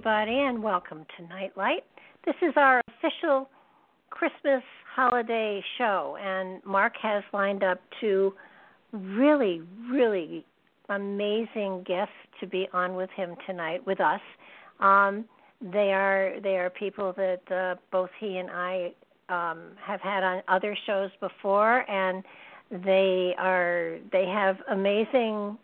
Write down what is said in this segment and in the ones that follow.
Everybody, and welcome to Nightlight. This is our official Christmas holiday show, and Mark has lined up two really, really amazing guests to be on with him tonight with us. Um, they are they are people that uh, both he and I um, have had on other shows before, and they are they have amazing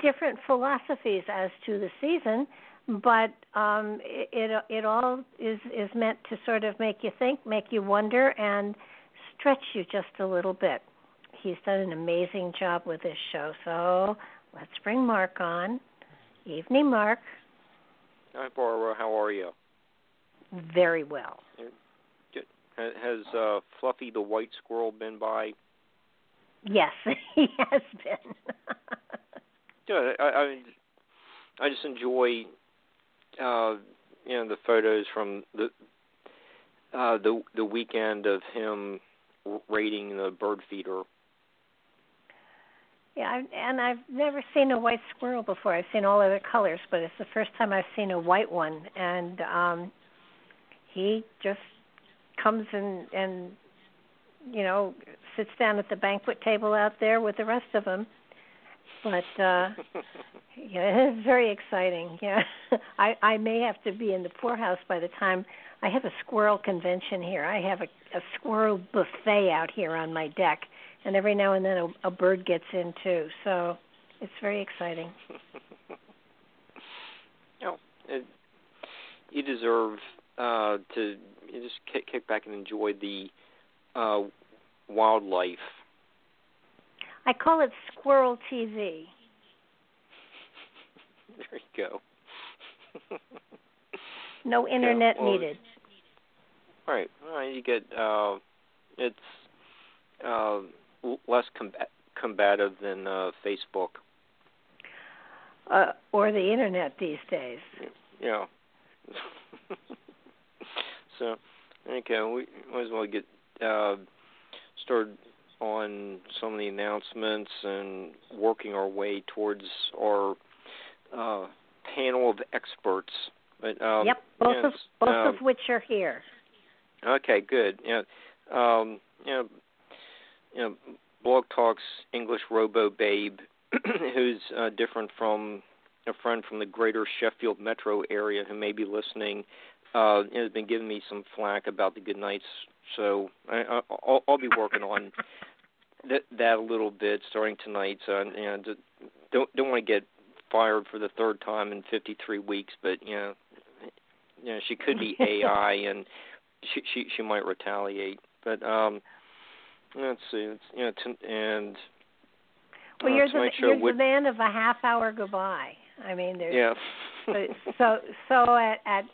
different philosophies as to the season, but um, it, it it all is is meant to sort of make you think, make you wonder, and stretch you just a little bit. He's done an amazing job with this show, so let's bring Mark on. Evening, Mark. Hi, Barbara. How are you? Very well. Good. Has uh, Fluffy the white squirrel been by? Yes, he has been. Good. I, I I just enjoy uh you know the photos from the uh the the weekend of him raiding the bird feeder. Yeah, and I've never seen a white squirrel before. I've seen all other colors, but it's the first time I've seen a white one. And um he just comes and and you know sits down at the banquet table out there with the rest of them. But uh yeah, it's very exciting. Yeah, I I may have to be in the poorhouse by the time I have a squirrel convention here. I have a, a squirrel buffet out here on my deck, and every now and then a, a bird gets in too. So it's very exciting. oh, it, you deserve uh, to just kick, kick back and enjoy the uh, wildlife. I call it squirrel TV. There you go. no internet yeah, well, needed. Right. Well, you get uh, it's uh, less combat- combative than uh, Facebook. Uh, or the internet these days. Yeah. so, okay, we might as well get uh, started on some of the announcements and working our way towards our uh, panel of experts. But um, yep, both yes, of both um, of which are here. Okay, good. Yeah, um, you know, you know, Blog Talk's English Robo Babe, who's uh, different from a friend from the greater Sheffield metro area who may be listening, uh, has been giving me some flack about the good nights. So I, I'll, I'll be working on that that a little bit starting tonight. So you know, don't don't want to get fired for the third time in 53 weeks, but you know, you know, she could be AI and she she she might retaliate. But um, let's see, it's, you know, t- and well, uh, you're the you're would, the man of a half hour goodbye. I mean, there's yeah. so so at at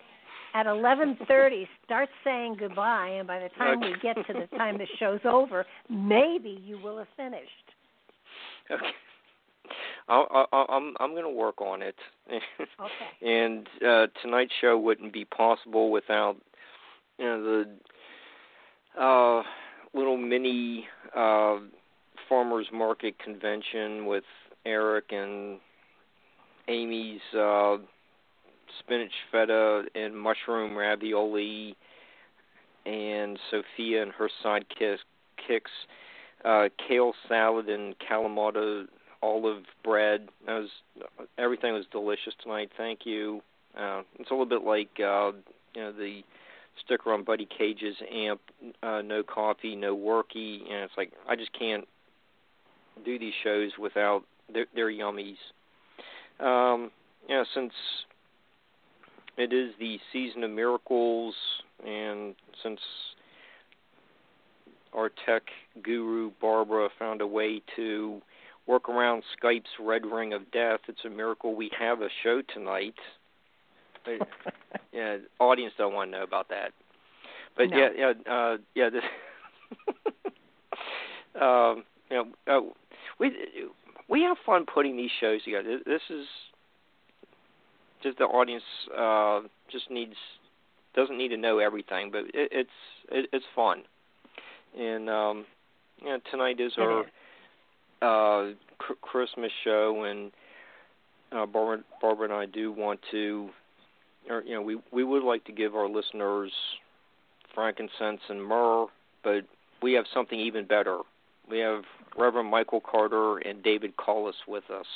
at eleven thirty start saying goodbye and by the time okay. we get to the time the show's over maybe you will have finished okay I, I, I'm I'm going to work on it. okay. And uh, tonight's show wouldn't be possible without you know the uh, little mini uh, farmers market convention with Eric and Amy's uh, spinach feta and mushroom ravioli, and Sophia and her sidekicks uh, kale salad and Kalamata olive bread. That was everything was delicious tonight. Thank you. Uh, it's a little bit like uh, you know the sticker on Buddy Cage's amp. Uh, no coffee, no worky. And it's like I just can't do these shows without their yummies. Um, yeah, since it is the season of miracles, and since our tech guru Barbara found a way to work around Skype's red ring of death. It's a miracle we have a show tonight. But, yeah, audience don't want to know about that. But no. yeah, yeah, uh, yeah. This, um, you know, uh, we we have fun putting these shows together. This is just the audience uh, just needs doesn't need to know everything, but it, it's it, it's fun. And um, you know, tonight is our uh, cr- Christmas show, and uh, Barbara, Barbara and I do want to, or you know, we we would like to give our listeners frankincense and myrrh, but we have something even better. We have Reverend Michael Carter and David Collis with us,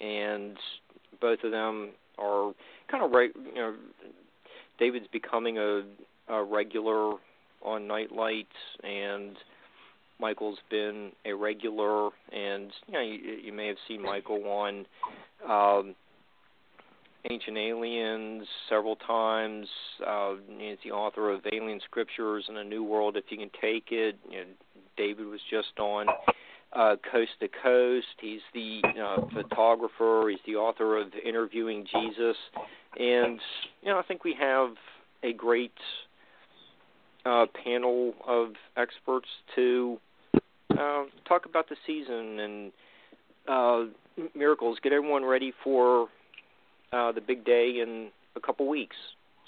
and both of them are kind of right. You know, David's becoming a, a regular on Nightlight, and Michael's been a regular, and you know you, you may have seen Michael on um, Ancient Aliens several times. Uh, he's the author of Alien Scriptures and A New World, if you can take it. You know, David was just on uh, Coast to Coast. He's the uh, photographer. He's the author of Interviewing Jesus, and you know I think we have a great uh, panel of experts to uh, talk about the season and uh, miracles. Get everyone ready for uh, the big day in a couple weeks.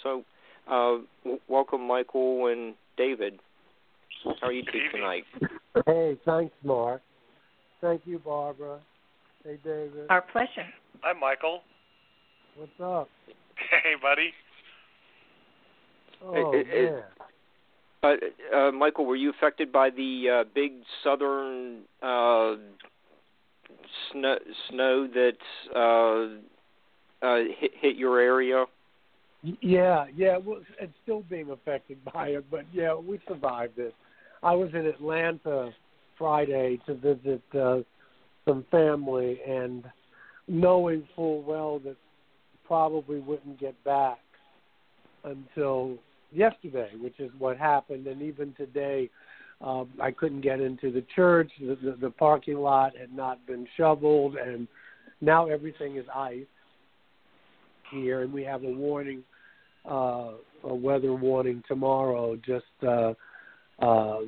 So, uh, w- welcome, Michael and David. How are you two tonight? Hey, thanks, Mark. Thank you, Barbara. Hey, David. Our pleasure. Hi, Michael. What's up? Hey, buddy. Oh It- it- man. Uh, uh, Michael, were you affected by the uh, big southern uh, snow, snow that uh, uh, hit, hit your area? Yeah, yeah. Well, it's still being affected by it, but yeah, we survived it. I was in Atlanta Friday to visit uh, some family, and knowing full well that probably wouldn't get back until yesterday, which is what happened. And even today, um, I couldn't get into the church. The, the, the parking lot had not been shoveled, and now everything is ice here, and we have a warning, uh, a weather warning tomorrow, just uh, uh,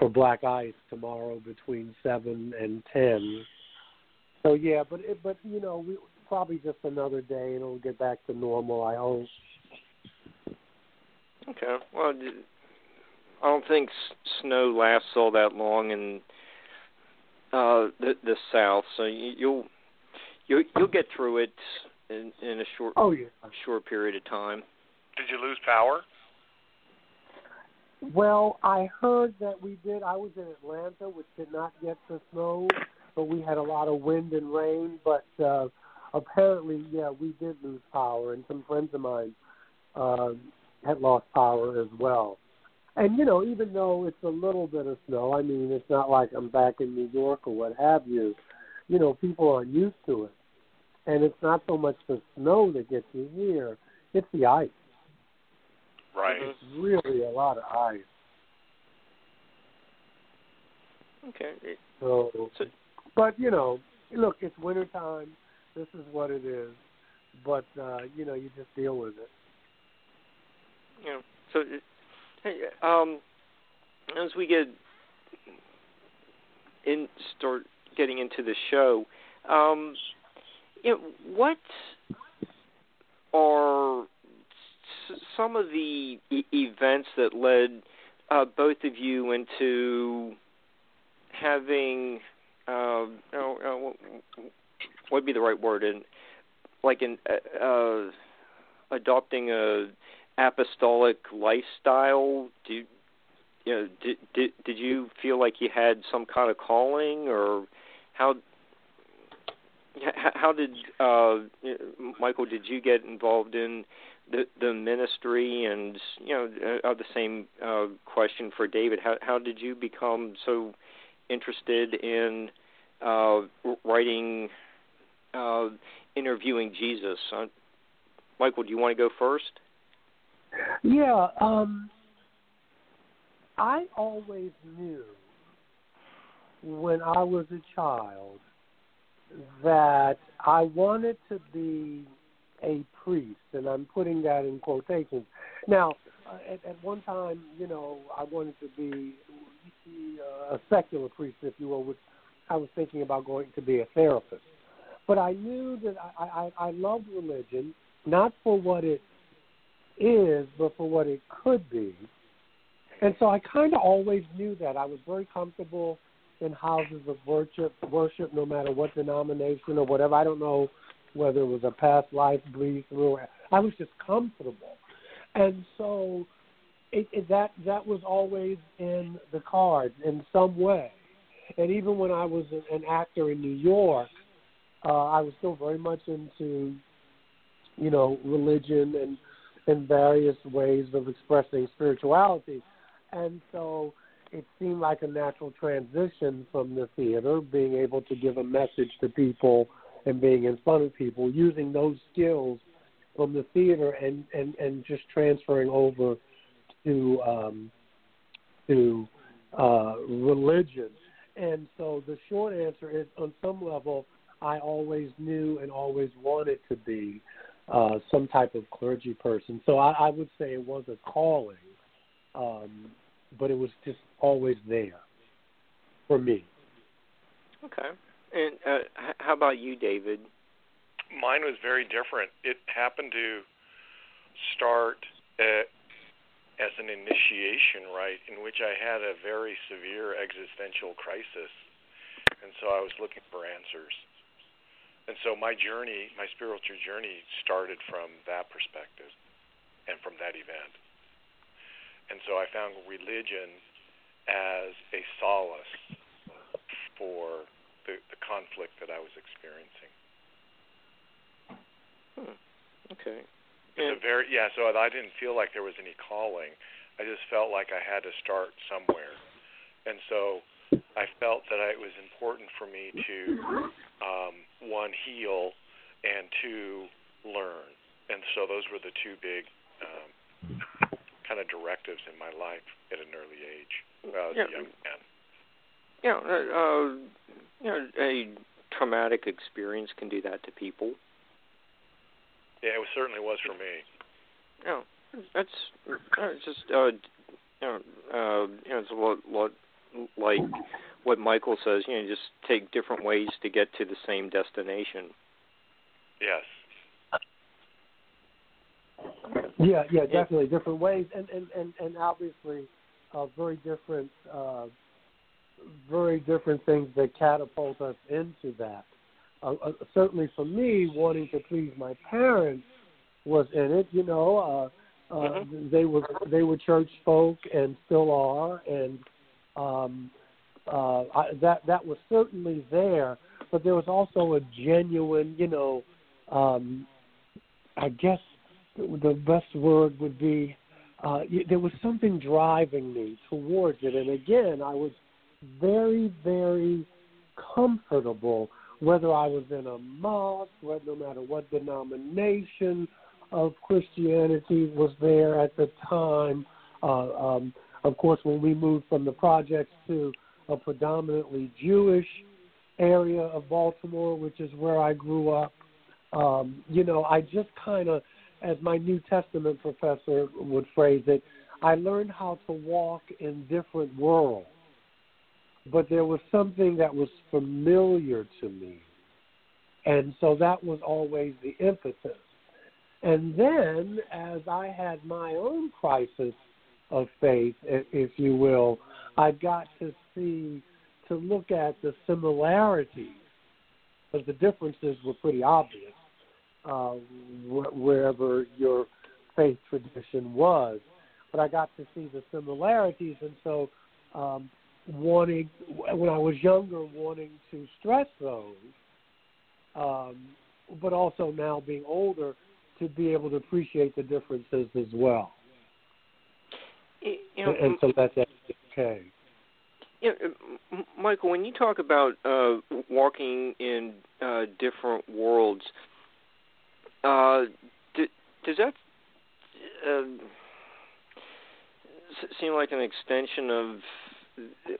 for black ice tomorrow between seven and ten. So yeah, but it, but you know, we probably just another day, and it'll get back to normal. I hope. Okay. Well, d- I don't think snow lasts all that long in uh, the the south, so you, you'll you you'll get through it in in a short Oh yeah. short period of time. Did you lose power? Well, I heard that we did. I was in Atlanta, which did not get the snow, but we had a lot of wind and rain. But uh, apparently, yeah, we did lose power, and some friends of mine uh, had lost power as well. And you know, even though it's a little bit of snow, I mean, it's not like I'm back in New York or what have you. You know, people aren't used to it, and it's not so much the snow that gets you here; it's the ice. Right. It's really a lot of ice. Okay. So, So- but you know, look, it's winter time. This is what it is. But uh, you know, you just deal with it. you know, so hey, um, as we get in start getting into the show, Um, you know, what are some of the e- events that led uh, both of you into having uh, uh, what would be the right word? In like in uh, uh, adopting a apostolic lifestyle? Do you, you know did, did did you feel like you had some kind of calling or how how did uh Michael did you get involved in the the ministry and you know uh, the same uh question for David. How how did you become so interested in uh writing uh interviewing Jesus? Uh, Michael do you want to go first? Yeah um I always knew when I was a child that I wanted to be a priest, and I'm putting that in quotations. Now, uh, at, at one time, you know, I wanted to be uh, a secular priest, if you will, which I was thinking about going to be a therapist. But I knew that I, I, I loved religion, not for what it is, but for what it could be. And so I kind of always knew that. I was very comfortable in houses of worship, worship, no matter what denomination or whatever. I don't know whether it was a past life breathed through. I was just comfortable, and so it, it, that that was always in the cards in some way. And even when I was an actor in New York, uh, I was still very much into, you know, religion and and various ways of expressing spirituality. And so it seemed like a natural transition from the theater, being able to give a message to people and being in front of people, using those skills from the theater and and and just transferring over to um, to uh, religion. And so the short answer is, on some level, I always knew and always wanted to be uh, some type of clergy person. So I, I would say it was a calling, um, but it was just always there for me. Okay. And uh, how about you, David? Mine was very different. It happened to start at, as an initiation rite in which I had a very severe existential crisis. And so I was looking for answers. And so my journey, my spiritual journey, started from that perspective and from that event. And so I found religion as a solace for the, the conflict that I was experiencing. Hmm. Okay. It's a very yeah. So I didn't feel like there was any calling. I just felt like I had to start somewhere, and so I felt that it was important for me to um, one heal and two learn. And so those were the two big um, kind of directives in my life at an early age when I was yeah. a young man. Yeah, uh, uh, you know, a traumatic experience can do that to people. Yeah, it certainly was for me. Yeah, that's uh, it's just uh, you know, uh, you know, it's a lot, lot like what Michael says. You know, just take different ways to get to the same destination. Yes. Yeah, yeah, definitely different ways, and and and and obviously, uh, very different, uh, very different things that catapult us into that. Uh, uh, certainly, for me, wanting to please my parents was in it. You know, uh, uh, Mhm. they were they were church folk and still are, and um, uh, I, that that was certainly there. But there was also a genuine, you know, um, I guess the best word would be uh, there was something driving me towards it. And again, I was very, very comfortable, whether I was in a mosque, whether, no matter what denomination of Christianity was there at the time. Uh, um, of course, when we moved from the projects to a predominantly Jewish area of Baltimore, which is where I grew up, um, you know, I just kind of as my New Testament professor would phrase it, I learned how to walk in different worlds. But there was something that was familiar to me And so that was always the emphasis. And then, as I had my own crisis of faith, if you will, I got to see, to look at the similarities, because the differences were pretty obvious uh, wh- wherever your faith tradition was. But I got to see the similarities, and so um, wanting, when I was younger, wanting to stress those, um, but also now being older, to be able to appreciate the differences as well. You know, and so that's okay. Yeah, Michael, when you talk about uh, walking in uh, different worlds, uh, do, does that uh, seem like an extension of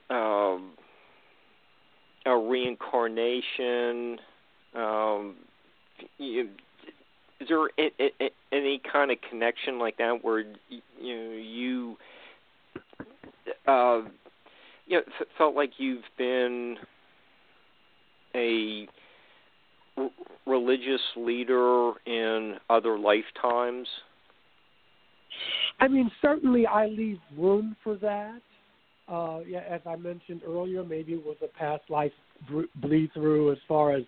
uh, a reincarnation? Um, you, is there a, a, any kind of connection like that where you know you uh, you know, f- felt like you've been a r- religious leader in other lifetimes? I mean, certainly I leave room for that. Uh, yeah, as I mentioned earlier, maybe it was a past life bleed through as far as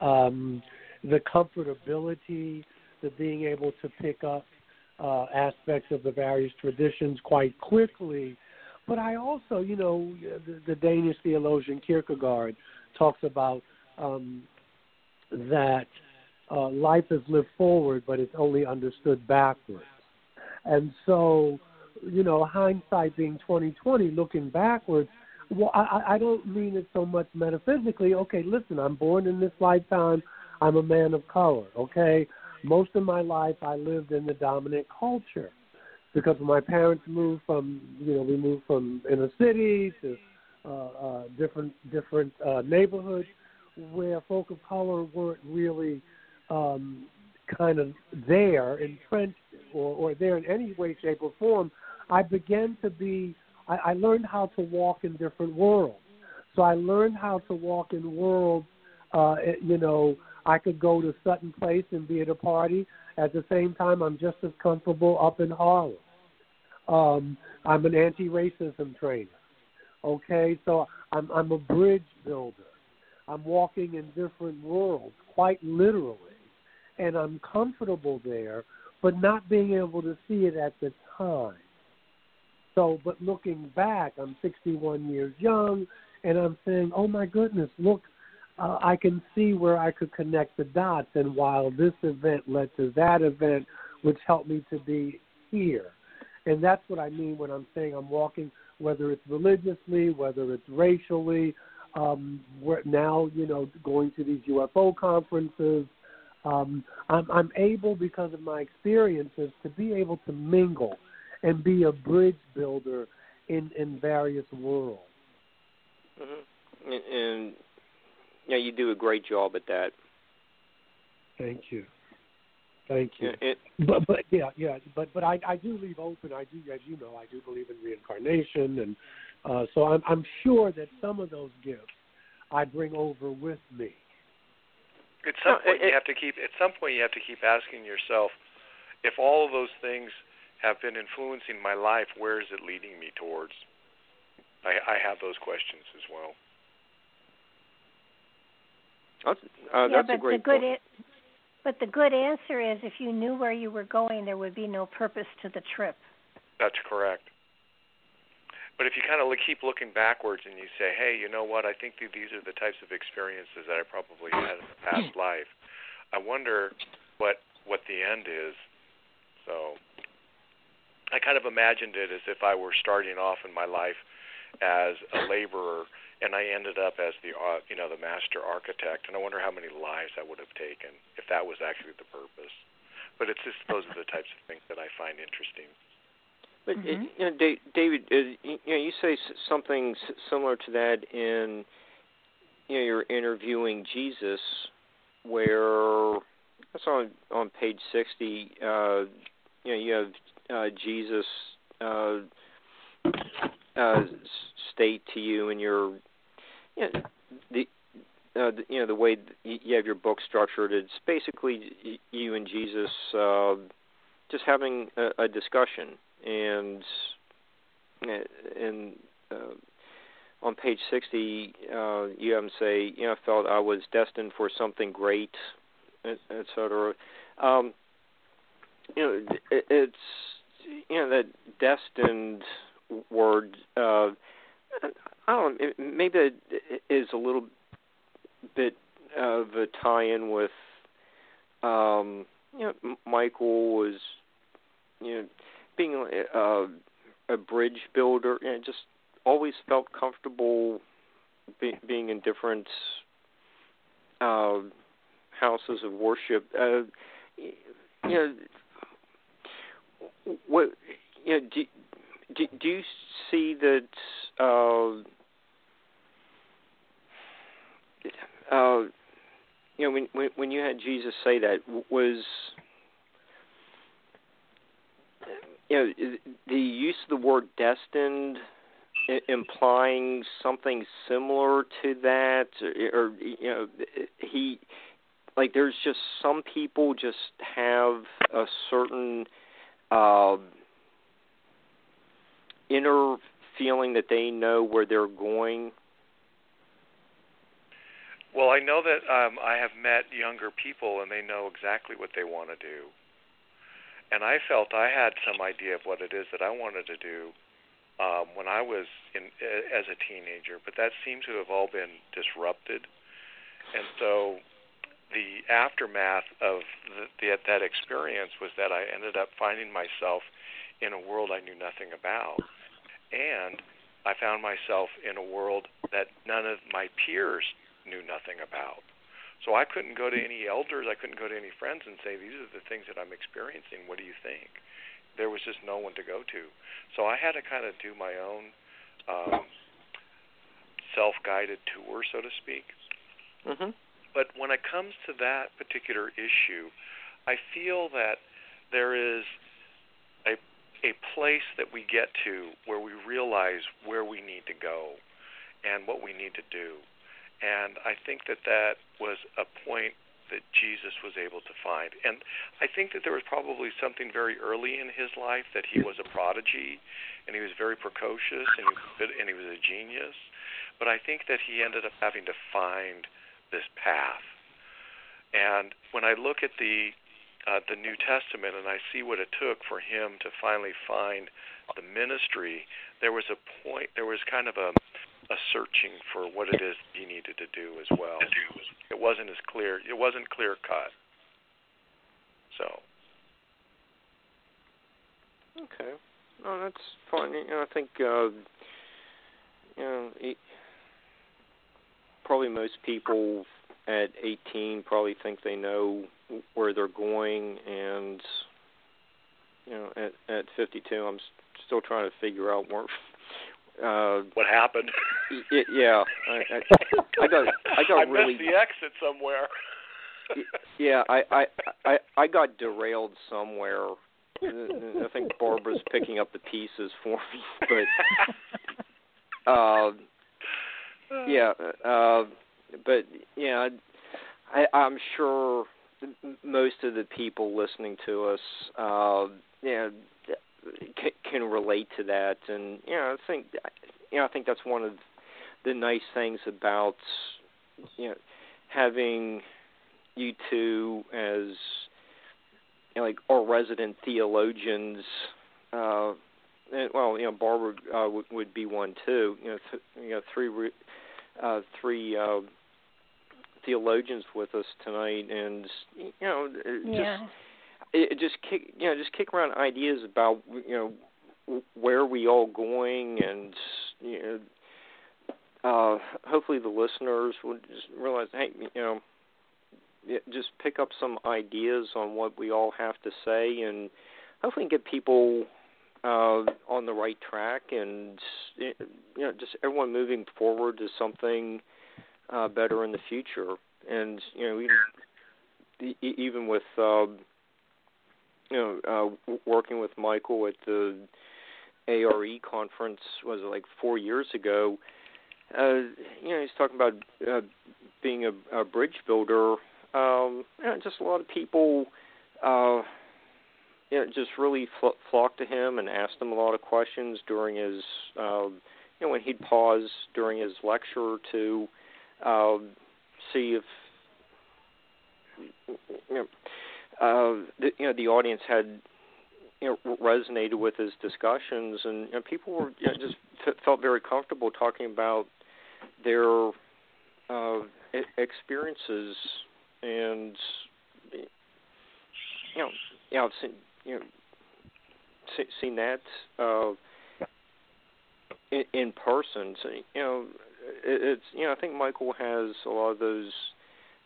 um, the comfortability, the being able to pick up uh, aspects of the various traditions quite quickly. But I also, you know, the, the Danish theologian Kierkegaard talks about um, that uh, life is lived forward, but it's only understood backwards. And so, you know, hindsight being twenty twenty, looking backwards. Well, I, I don't mean it so much metaphysically. Okay, listen, I'm born in this lifetime. I'm a man of color. Okay, most of my life I lived in the dominant culture because my parents moved from you know we moved from inner city to uh, uh, different different uh, neighborhoods where folk of color weren't really um, kind of there, entrenched, or, or there in any way, shape, or form, I began to be, I, I learned how to walk in different worlds. So I learned how to walk in worlds, uh, you know, I could go to Sutton Place and be at a party. At the same time, I'm just as comfortable up in Harlem. Um, I'm an anti-racism trainer. Okay, so I'm I'm a bridge builder. I'm walking in different worlds, quite literally, and I'm comfortable there, but not being able to see it at the time. So, but looking back, I'm 61 years young, and I'm saying, oh my goodness, look, uh, I can see where I could connect the dots. And while this event led to that event, which helped me to be here. And that's what I mean when I'm saying I'm walking, whether it's religiously, whether it's racially, um, we're now, you know, going to these UFO conferences. Um, I'm, I'm able, because of my experiences, to be able to mingle and be a bridge builder in, in various worlds. Mm-hmm. And, and yeah, you do a great job at that. Thank you. Thank you. Yeah, it, but but yeah yeah but but I I do leave open. I do as you know I do believe in reincarnation and uh, so I'm I'm sure that some of those gifts I bring over with me. At some point, you have to keep. At some point, you have to keep asking yourself, if all of those things have been influencing my life, where is it leading me towards? I, I have those questions as well. that's, uh, yeah, that's but a great the good point. a- but the good answer is if you knew where you were going, there would be no purpose to the trip. That's correct. But if you kind of keep looking backwards and you say, hey, you know what? I think these are the types of experiences that I probably had in the past life. I wonder what what the end is. So I kind of imagined it as if I were starting off in my life as a laborer and I ended up as the uh, you know the master architect and I wonder how many lives I would have taken if that was actually the purpose. But it's just those are the types of things that I find interesting. But Mhm. it, you know, David, uh, you know, you say something similar to that in you know you're interviewing Jesus, where that's on on page sixty. Uh, you know, you have uh, Jesus uh, uh, state to you, and you're you know, the uh, you know the way you have your book structured. It's basically you and Jesus uh, just having a, a discussion, and and uh, on page sixty, uh, you have him say, you know, I felt I was destined for something great, etc. Um, you know, it, it's you know that destined word. Uh, I don't. Know, maybe it is a little bit of a tie-in with, um, you know, Michael was, you know, being a, a bridge builder, and just always felt comfortable be, being in different uh, houses of worship. Uh, you know, what you know, do, do, do you see that? Uh, uh, you know, when, when when you had Jesus say that, was you know the use of the word destined implying something similar to that, or, or you know, he like there's just some people just have a certain uh, inner feeling that they know where they're going well, I know that um, I have met younger people, and they know exactly what they want to do. And I felt I had some idea of what it is that I wanted to do um, when I was in as a teenager, but that seemed to have all been disrupted. And so, the aftermath of the, the, that experience was that I ended up finding myself in a world I knew nothing about, and I found myself in a world that none of my peers knew nothing about. So I couldn't go to any elders, I couldn't go to any friends and say, These are the things that I'm experiencing. What do you think? There was just no one to go to. So I had to kind of do my own um, self guided tour, so to speak. Mm-hmm. But when it comes to that particular issue, I feel that there is a a place that we get to where we realize where we need to go and what we need to do. And I think that that was a point that Jesus was able to find. And I think that there was probably something very early in his life that he was a prodigy and he was very precocious and he, and he was a genius. But I think that he ended up having to find this path. And when I look at the uh, the New Testament and I see what it took for him to finally find the ministry, there was a point, there was kind of a a searching for what it is he needed to do as well. It wasn't as clear. It wasn't clear cut. So. Okay. No, that's fine. You know, I think uh, you know probably most people at 18 probably think they know where they're going, and you know, at at 52, I'm still trying to figure out where uh, what happened? Y- yeah, I, I, I got I got I really missed the exit somewhere. yeah, I, I I I got derailed somewhere. I think Barbara's picking up the pieces for me, but uh, yeah, uh, but yeah, I, I'm sure most of the people listening to us, uh, yeah, can, can relate to that, and you know, I think you know, I think that's one of the nice things about you know having you two as you know, like our resident theologians. Uh, and, well, you know, Barbara uh, would, would be one too. You know, th- you know, three uh, three uh, theologians with us tonight, and you know, just. Yeah it just kick you know just kick around ideas about you know where we all going and you know uh hopefully the listeners will just realize hey you know just pick up some ideas on what we all have to say and hopefully get people uh on the right track and you know just everyone moving forward to something uh better in the future and you know even even with uh you know, uh, working with Michael at the ARE conference was like four years ago. uh, you know, he's talking about uh, being a, a bridge builder. Um, you know, just a lot of people, uh, you know, just really fl- flocked to him and asked him a lot of questions during his, uh, you know, when he'd pause during his lecture to uh, see if, you know, uh, the, you know, the audience had you know resonated with his discussions, and you know, people were you know, just f- felt very comfortable talking about their uh, experiences and you know, you know, you know seen that uh, in, in person. So you know, it, it's you know, I think Michael has a lot of those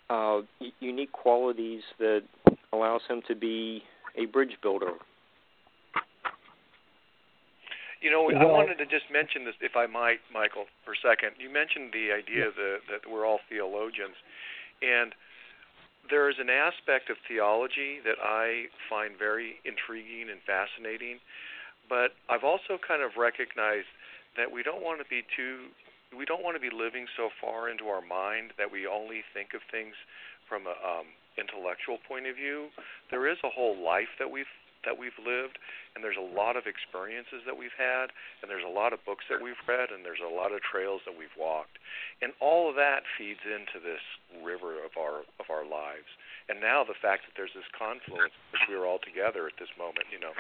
uh, unique qualities that allows him to be a bridge builder. You know, I wanted to just mention this, if I might, Michael, for a second. You mentioned the idea yeah. that, that we're all theologians, and there is an aspect of theology that I find very intriguing and fascinating, but I've also kind of recognized that we don't want to be too we don't want to be living so far into our mind that we only think of things from a um, intellectual point of view. There is a whole life that we've that we've lived, and there's a lot of experiences that we've had, and there's a lot of books that we've read, and there's a lot of trails that we've walked, and all of that feeds into this river of our of our lives. And now the fact that there's this confluence, which we are all together at this moment, you know,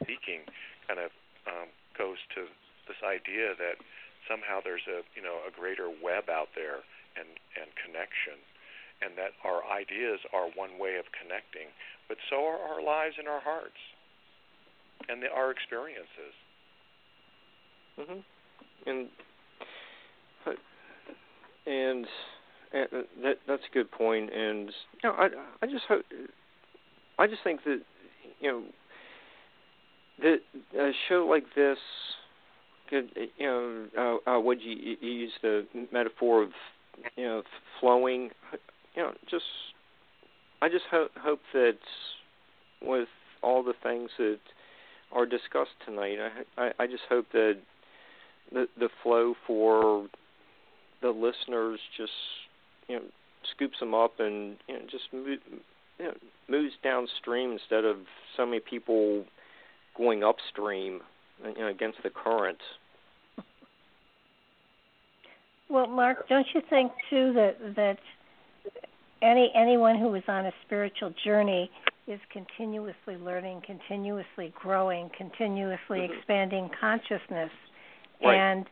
speaking, kind of um, goes to this idea that somehow there's a you know a greater web out there and and connection and that our ideas are one way of connecting, but so are our lives and our hearts and the, our experiences. Mhm. And and and that that's a good point. And you know, I I just hope I just think that you know that a show like this could you know uh, uh, would you, you use the metaphor of you know flowing you know, just I just hope hope that with all the things that are discussed tonight, I I, I just hope that the the flow for the listeners just you know scoops them up and you know just move, you know, moves downstream instead of so many people going upstream you know against the current. Well, Mark, don't you think too that that any anyone who is on a spiritual journey is continuously learning, continuously growing, continuously mm-hmm. expanding consciousness. Right. And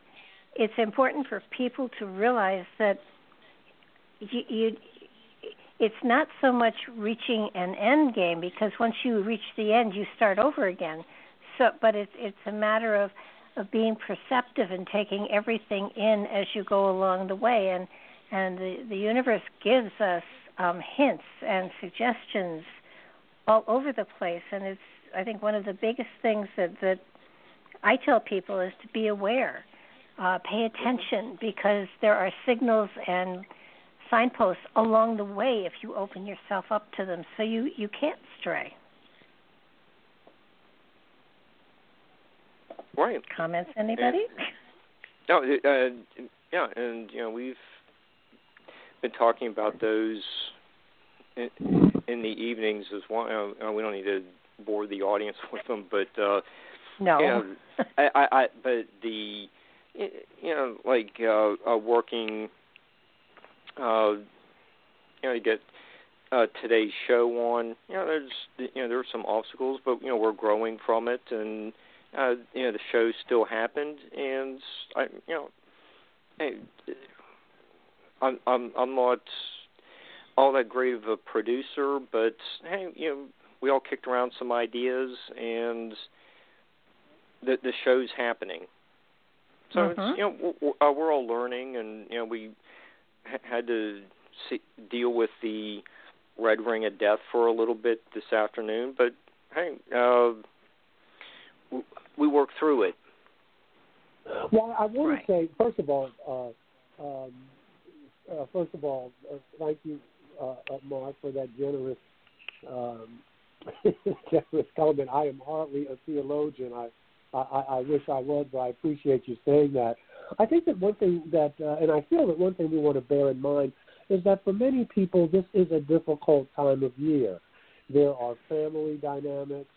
it's important for people to realize that you, you it's not so much reaching an end game because once you reach the end you start over again. So but it's it's a matter of of being perceptive and taking everything in as you go along the way and and the the universe gives us um, hints and suggestions all over the place. And it's I think one of the biggest things that that I tell people is to be aware, uh, pay attention because there are signals and signposts along the way if you open yourself up to them, so you you can't stray. Right. Comments, anybody? no, uh, yeah, and you know we've been talking about those in, in the evenings as well. Uh, we don't need to bore the audience with them, but uh, no, you know, I, I, I, but the you know, like uh, uh, working, uh, you know, you get uh, today's show on. You know, there's you know there are some obstacles, but you know we're growing from it, and uh, you know the show still happened, and I you know, hey, I'm I'm I'm not all that great of a producer, but hey, you know, we all kicked around some ideas, and the the show's happening. So mm-hmm. it's you know we're, uh, we're all learning, and you know we ha- had to see, deal with the red ring of death for a little bit this afternoon, but hey, uh, we worked through it. Well, I want right. to say first of all, uh, um, uh, first of all, uh, thank you, uh, uh, Mark, for that generous, um, generous comment. I am hardly a theologian. I, I, I wish I was, but I appreciate you saying that. I think that one thing that, uh, and I feel that one thing we want to bear in mind is that for many people, this is a difficult time of year. There are family dynamics.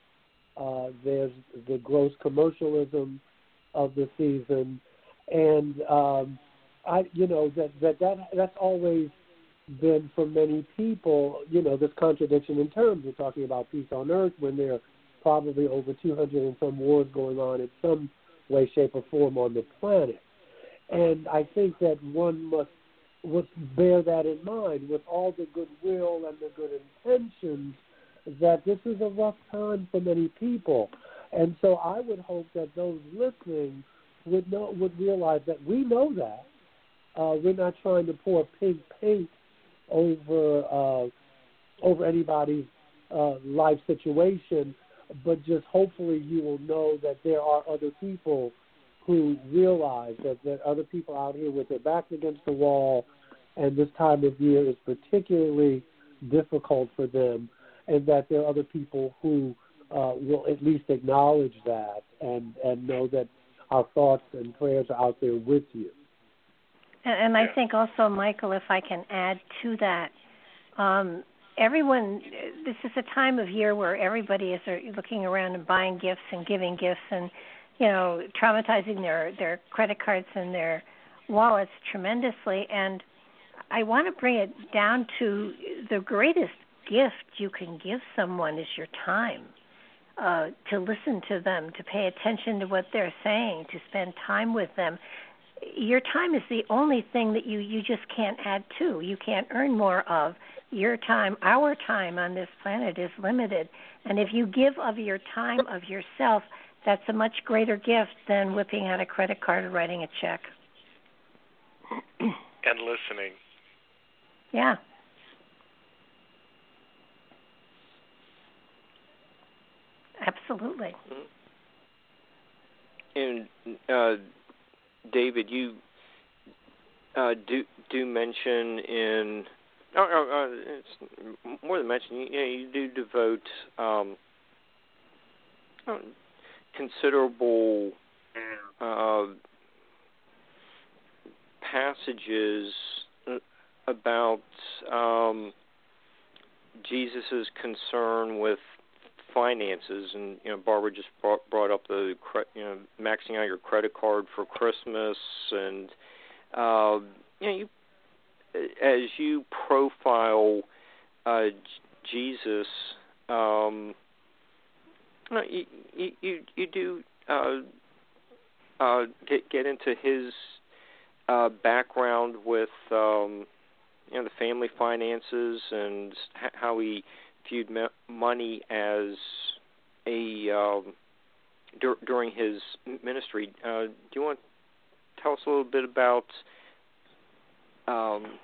Uh, there's the gross commercialism of the season, and um, I, you know, that that that that's always been for many people, you know, this contradiction in terms. We're talking about peace on earth when there are probably over 200 and some wars going on in some way, shape, or form on the planet. And I think that one must must bear that in mind with all the goodwill and the good intentions that this is a rough time for many people. And so I would hope that those listening would know would realize that we know that. Uh, we're not trying to pour pink paint over uh, over anybody's uh, life situation, but just hopefully you will know that there are other people who realize that there are other people out here with their backs against the wall, and this time of year is particularly difficult for them, and that there are other people who uh, will at least acknowledge that and and know that our thoughts and prayers are out there with you. And, and I think also, Michael, if I can add to that, um, everyone, this is a time of year where everybody is looking around and buying gifts and giving gifts and, you know, traumatizing their their credit cards and their wallets tremendously. And I want to bring it down to the greatest gift you can give someone is your time. Uh, to listen to them, to pay attention to what they're saying, to spend time with them your time is the only thing that you you just can't add to. You can't earn more of. Your time, our time on this planet is limited, and if you give of your time of yourself, that's a much greater gift than whipping out a credit card or writing a check. and listening. Yeah. Absolutely. And uh, David, you uh, do do mention in oh, oh, uh, it's more than mention. You, know, you do devote um, considerable uh, passages about um, Jesus's concern with finances, and you know, Barbara just brought, brought up the you know maxing out your credit card for Christmas, and uh, you know, you as you profile uh, Jesus, um, you, you you do uh, uh, get get into his uh, background with um, you know the family finances and how he viewed money as a um, dur- during his ministry. Uh, do you want to tell us a little bit about um,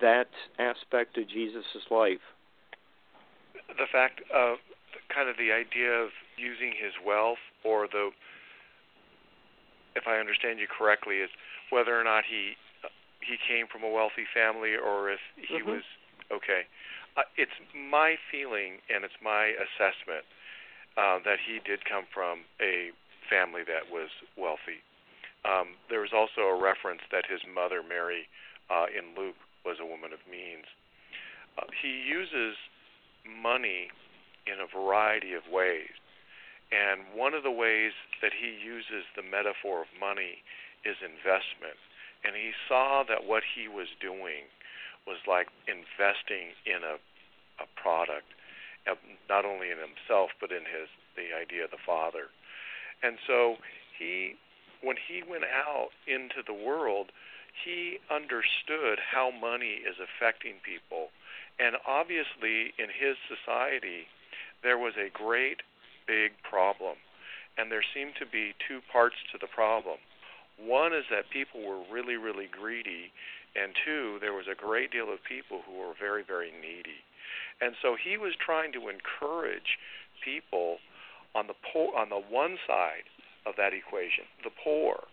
that aspect of Jesus' life? The fact of kind of the idea of using his wealth, or the, if I understand you correctly, is whether or not he he came from a wealthy family or if he mm-hmm. was okay uh, it's my feeling and it's my assessment uh, that he did come from a family that was wealthy. Um, there was also a reference that his mother, Mary, uh, in Luke, was a woman of means. Uh, he uses money in a variety of ways. And one of the ways that he uses the metaphor of money is investment. And he saw that what he was doing was like investing in a a product, not only in himself but in his the idea of the Father. And so he, when he went out into the world, he understood how money is affecting people, and obviously in his society there was a great big problem, and there seemed to be two parts to the problem. One is that people were really, really greedy, and two, there was a great deal of people who were very, very needy. And so he was trying to encourage people on the poor, on the one side of that equation, the poor,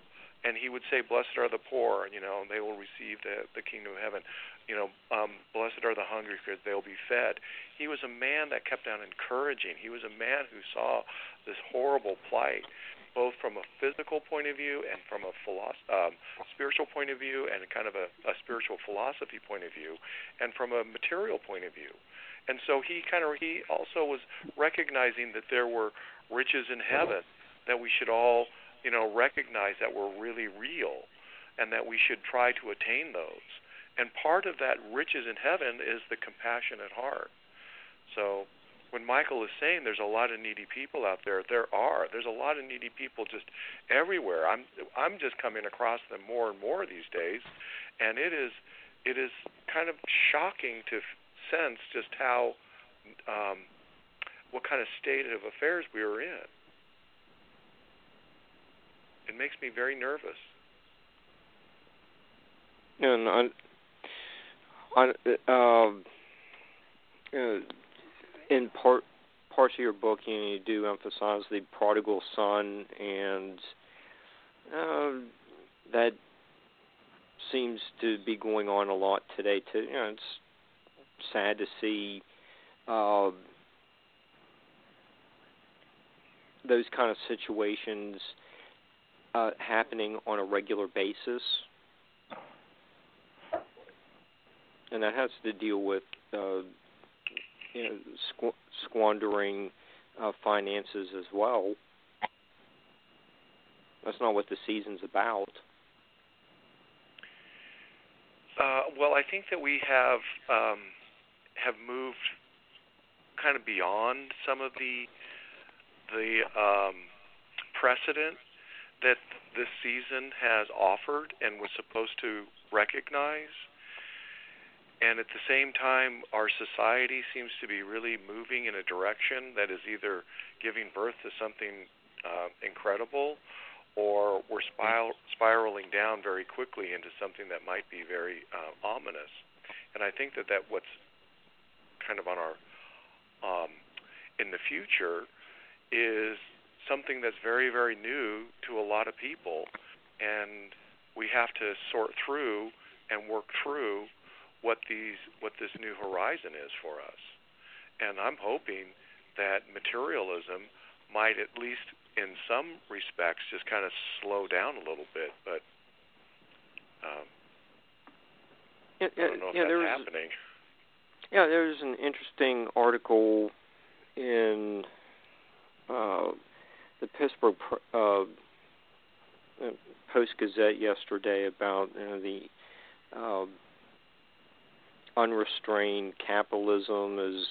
and he would say, "Blessed are the poor, you know, they will receive the the kingdom of heaven." You know, um, blessed are the hungry because they will be fed. He was a man that kept on encouraging. He was a man who saw this horrible plight, both from a physical point of view and from a philosoph- um, spiritual point of view and kind of a, a spiritual philosophy point of view and from a material point of view. And so he kind of he also was recognizing that there were riches in heaven that we should all, you know, recognize that were really real and that we should try to attain those. And part of that riches in heaven is the compassionate heart. So when Michael is saying there's a lot of needy people out there, there are. There's a lot of needy people just everywhere. I'm I'm just coming across them more and more these days, and it is it is kind of shocking to sense just how um, what kind of state of affairs we are in. It makes me very nervous. And on, on uh, uh, in part parts of your book, you, know, you do emphasize the prodigal son, and uh, that seems to be going on a lot today. Too, you know, it's sad to see uh, those kind of situations uh, happening on a regular basis, and that has to deal with. Uh, you know, squ- squandering uh, finances as well. That's not what the season's about. Uh, well, I think that we have um, have moved kind of beyond some of the the um, precedent that this season has offered and was supposed to recognize and at the same time, our society seems to be really moving in a direction that is either giving birth to something uh, incredible, or we're spir- spiraling down very quickly into something that might be very uh, ominous. And I think that that what's kind of on our um, in the future is something that's very very new to a lot of people, and we have to sort through and work through what these what this new horizon is for us. And I'm hoping that materialism might at least in some respects just kind of slow down a little bit, but um, yeah, yeah, I don't know if yeah, that's there's, happening. Yeah, there's an interesting article in uh, the Pittsburgh uh, Post Gazette yesterday about you know, the uh, unrestrained capitalism is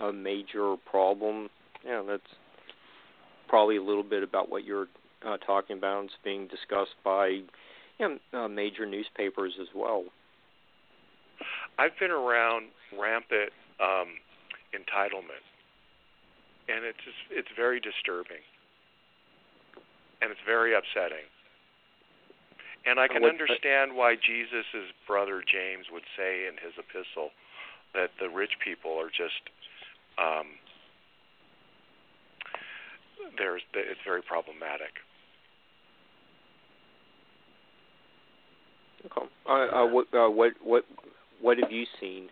a, major problem. Yeah, that's probably a little bit about what you're uh, talking about. It's being discussed by you know, uh, major newspapers as well. I've been around rampant um, entitlement, and it's just, it's very disturbing, and it's very upsetting. And I can understand why Jesus' brother James would say in his epistle that the rich people are just um, there's it's very problematic. Okay. Uh, uh, what uh, what what what have you seen?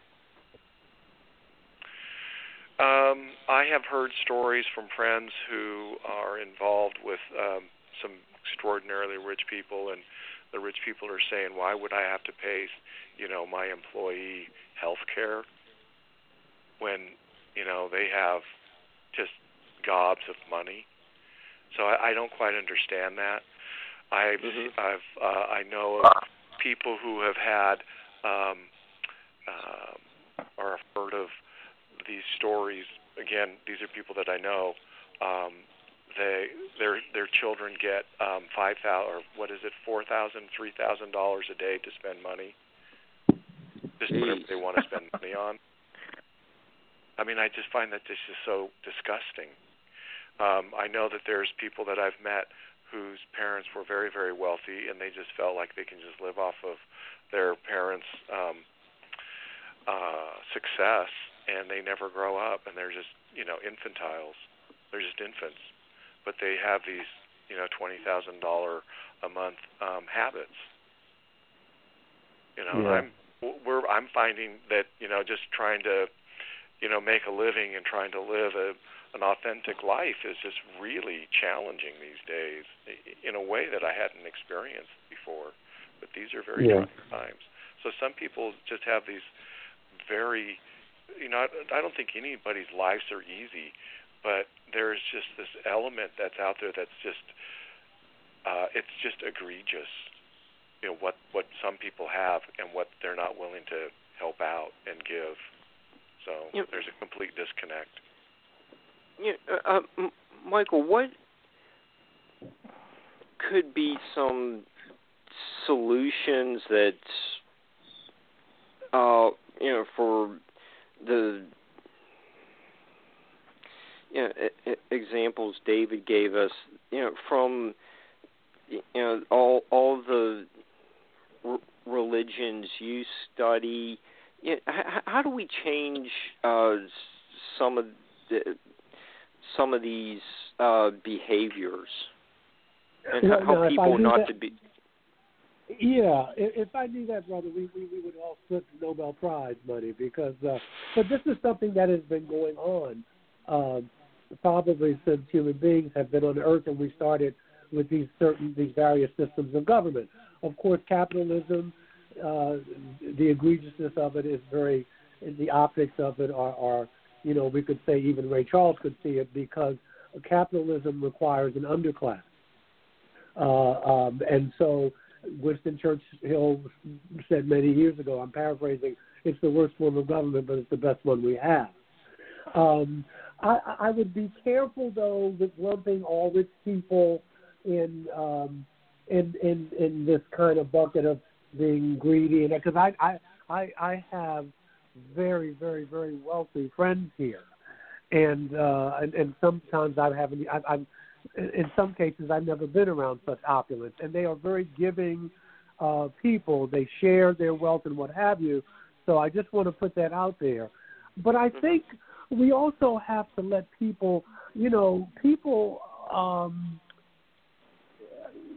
Um, I have heard stories from friends who are involved with um, some extraordinarily rich people, and the rich people are saying, why would I have to pay, you know, my employee health care when, you know, they have just gobs of money. So I, I don't quite understand that. I've mm-hmm. I've uh, I know of people who have had um, uh, or have heard of these stories. Again, these are people that I know um, they their their children get um five thousand or what is it four thousand three thousand dollars a day to spend money? Just Jeez. whatever they want to spend money on. I mean i just find that this is so disgusting. Um i know that there's people that i've met whose parents were very very wealthy and they just felt like they can just live off of their parents um uh success and they never grow up and they're just you know infantiles. They're just infants but they have these, you know, twenty thousand dollar a month um, habits. You know, yeah. I'm we're I'm finding that you know just trying to you know, make a living and trying to live a an authentic life is just really challenging these days in a way that I hadn't experienced before. But these are very yeah. trying times. So some people just have these very, you know, I don't think anybody's lives are easy, but there's just this element that's out there that's just, uh, it's just egregious. You know what what some people have and what they're not willing to help out and give. So there's a complete disconnect. Yeah, uh, uh, Michael, what could be some solutions that uh, you know for the you know, examples David gave us, you know, from you know all all the r- religions you study. You know, how, how do we change uh, some of the some of these uh, behaviors and well, how people not that, to be. Yeah, if I knew that, brother, we we, we would all split the Nobel Prize money because. Uh, but this is something that has been going on um, probably since human beings have been on Earth, and we started with these certain these various systems of government. Of course, capitalism, uh, the egregiousness of it is very, the optics of it are, are you know, we could say even Ray Charles could see it because capitalism requires an underclass. Uh, um, and so Winston Churchill said many years ago, I'm paraphrasing, it's the worst form of government, but it's the best one we have. Um, I, I would be careful, though, with lumping all rich people in um, in, in in this kind of bucket of being greedy, and because I, I I I have very, very, very wealthy friends here, and uh, and, and sometimes I haven't. I, I'm in some cases I've never been around such opulence, and they are very giving uh, people. They share their wealth and what have you. So I just want to put that out there. But I think we also have to let people, you know, people. Um,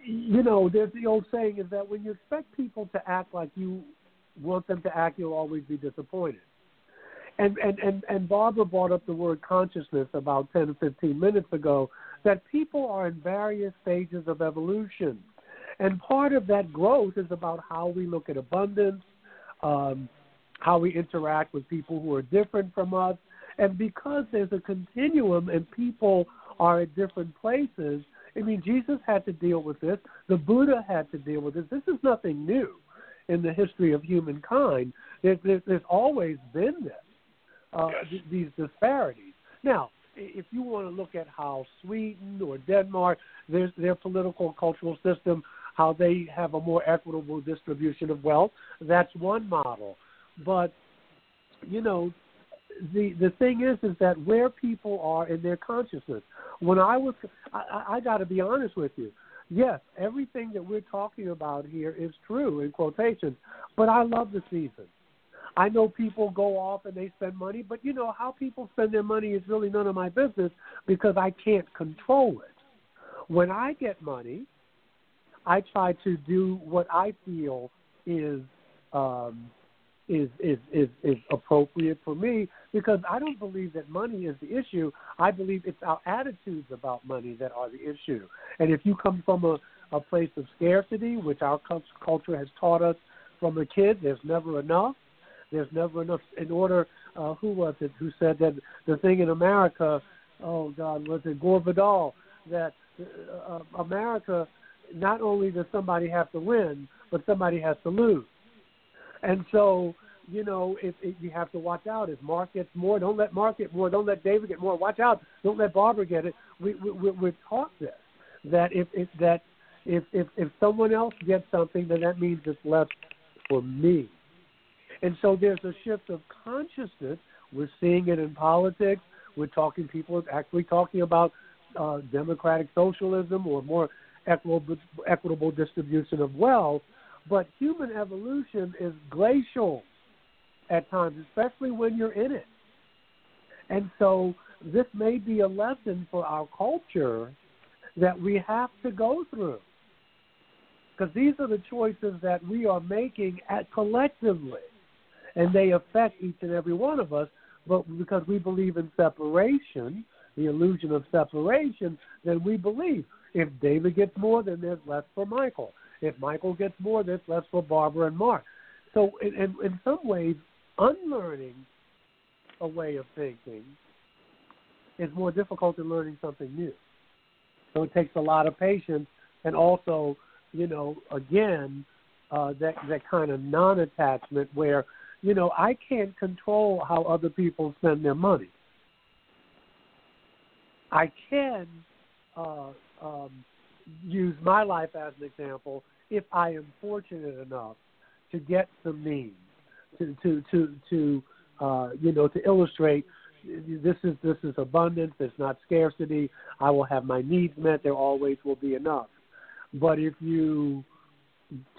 you know, there's the old saying is that when you expect people to act like you want them to act, you'll always be disappointed. And, and, and, and Barbara brought up the word consciousness about 10 or 15 minutes ago, that people are in various stages of evolution. And part of that growth is about how we look at abundance, um, how we interact with people who are different from us. And because there's a continuum and people are at different places, I mean, Jesus had to deal with this. The Buddha had to deal with this. This is nothing new in the history of humankind. There, there, there's always been this, uh, yes. these disparities. Now, if you want to look at how Sweden or Denmark, their, their political and cultural system, how they have a more equitable distribution of wealth, that's one model. But you know, the the thing is, is that where people are in their consciousness. When I was, I, I got to be honest with you yes, everything that we're talking about here is true in quotations, but I love the season. I know people go off and they spend money, but you know how people spend their money is really none of my business because I can't control it. When I get money, I try to do what I feel is um, is, is is is appropriate for me because I don't believe that money is the issue. I believe it's our attitudes about money that are the issue. And if you come from a, a place of scarcity, which our culture has taught us from a kid, there's never enough. There's never enough. In order, uh, who was it who said that the thing in America? Oh God, was it Gore Vidal? That uh, America, not only does somebody have to win, but somebody has to lose. And so, you know, if, if you have to watch out. If Mark gets more, don't let Mark get more. Don't let David get more. Watch out. Don't let Barbara get it. We, we, we're taught this that if, if that if, if if someone else gets something, then that means it's left for me. And so there's a shift of consciousness. We're seeing it in politics. We're talking people are actually talking about uh, democratic socialism or more equitable, equitable distribution of wealth. But human evolution is glacial at times, especially when you're in it. And so this may be a lesson for our culture that we have to go through. Because these are the choices that we are making at collectively. And they affect each and every one of us. but because we believe in separation, the illusion of separation, then we believe if David gets more, then there's less for Michael. If Michael gets more, there's less for Barbara and Mark. So, in, in, in some ways, unlearning a way of thinking is more difficult than learning something new. So it takes a lot of patience, and also, you know, again, uh, that that kind of non-attachment where, you know, I can't control how other people spend their money. I can uh, um, use my life as an example if I am fortunate enough to get some means to to to to uh, you know to illustrate this is this is abundance. There's not scarcity. I will have my needs met. There always will be enough. But if you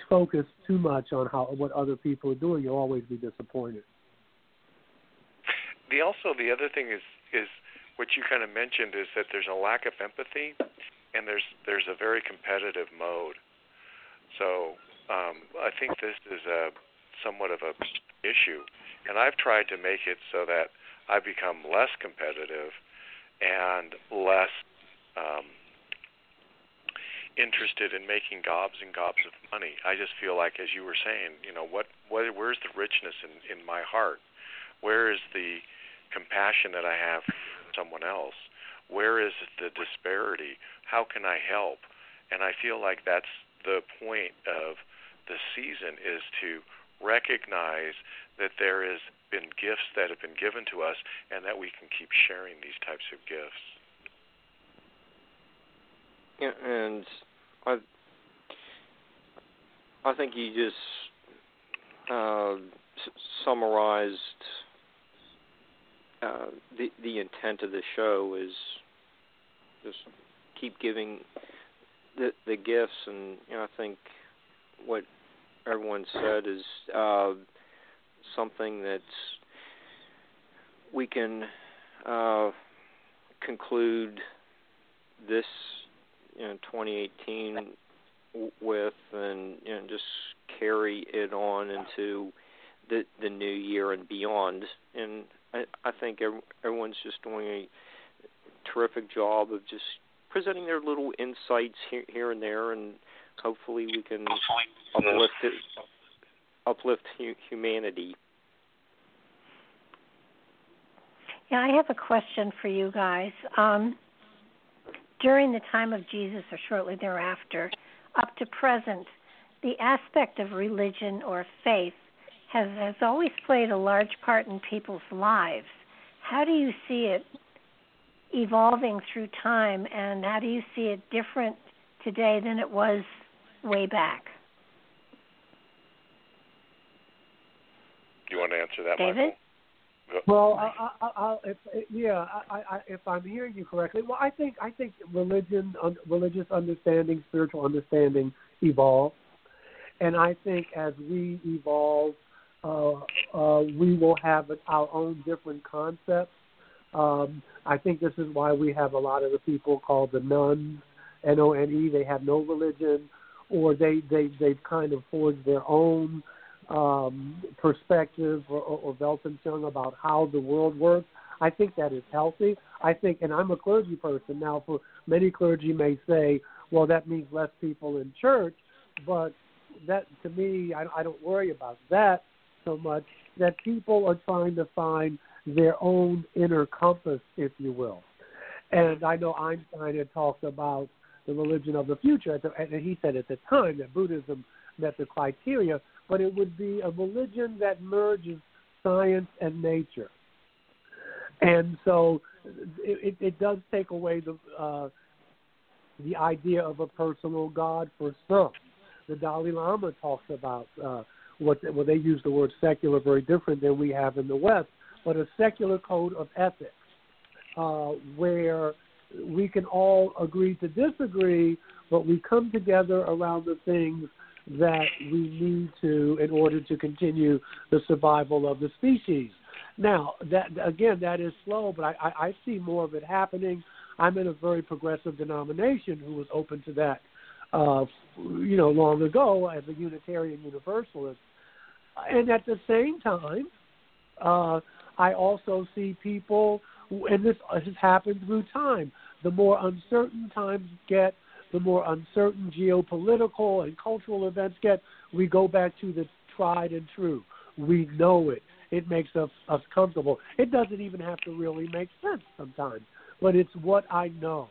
focus too much on how what other people are doing, you'll always be disappointed. The also the other thing is is what you kind of mentioned is that there's a lack of empathy, and there's there's a very competitive mode. So um, I think this is a somewhat of a issue, and I've tried to make it so that I become less competitive and less um, interested in making gobs and gobs of money. I just feel like, as you were saying, you know, what, what where's the richness in in my heart? Where is the compassion that I have for someone else? Where is the disparity? How can I help? And I feel like that's the point of the season is to recognize that there has been gifts that have been given to us and that we can keep sharing these types of gifts. Yeah, and I I think you just uh, s- summarized uh, the the intent of the show is just keep giving the the gifts, and you know I think what everyone said is uh, something that we can uh, conclude this you know 2018 with and you know just carry it on into the the new year and beyond. And I, I think everyone's just doing a terrific job of just presenting their little insights here, here and there and hopefully we can uplift it, uplift hu- humanity. Yeah, I have a question for you guys. Um, during the time of Jesus or shortly thereafter, up to present, the aspect of religion or faith has has always played a large part in people's lives. How do you see it evolving through time, and how do you see it different today than it was way back? Do you want to answer that, David? Michael? Well, I, I, I, if, yeah, I, I, if I'm hearing you correctly, well, I think I think religion, un, religious understanding, spiritual understanding evolve, and I think as we evolve, uh, uh, we will have our own different concepts. Um, I think this is why we have a lot of the people called the nones, N O N E. They have no religion, or they they they've kind of forged their own um, perspective or, or Weltanschauung about how the world works. I think that is healthy. I think, and I'm a clergy person now. For many clergy may say, well, that means less people in church, but that to me, I, I don't worry about that so much. That people are trying to find their own inner compass, if you will. And I know Einstein had talked about the religion of the future, and he said at the time that Buddhism met the criteria, but it would be a religion that merges science and nature. And so it, it does take away the uh, the idea of a personal God for some. The Dalai Lama talks about uh, what well they use the word secular very different than we have in the West, but a secular code of ethics uh, where we can all agree to disagree, but we come together around the things that we need to in order to continue the survival of the species. Now, that again, that is slow, but I, I, I see more of it happening. I'm in a very progressive denomination who was open to that, uh, you know, long ago as a Unitarian Universalist, and at the same time, uh, I also see people, and this has happened through time. The more uncertain times get, the more uncertain geopolitical and cultural events get, we go back to the tried and true. We know it. It makes us, us comfortable. It doesn't even have to really make sense sometimes, but it's what I know.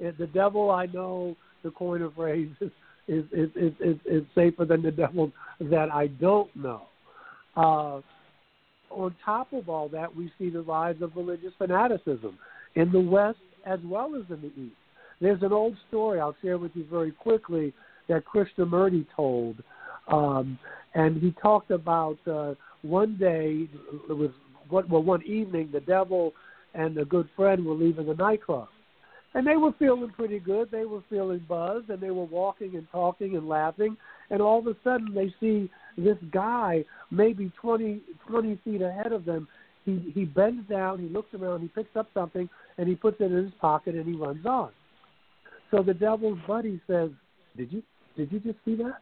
The devil I know, the coin of phrase, is, is, is, is, is safer than the devil that I don't know. Uh, on top of all that, we see the rise of religious fanaticism in the West as well as in the East. There's an old story I'll share with you very quickly that Krishnamurti told, um, and he talked about uh, one day it was well one evening the devil and a good friend were leaving a nightclub, and they were feeling pretty good. They were feeling buzzed, and they were walking and talking and laughing. And all of a sudden, they see this guy, maybe 20, 20 feet ahead of them. He he bends down, he looks around, he picks up something, and he puts it in his pocket, and he runs on. So the devil's buddy says, "Did you did you just see that?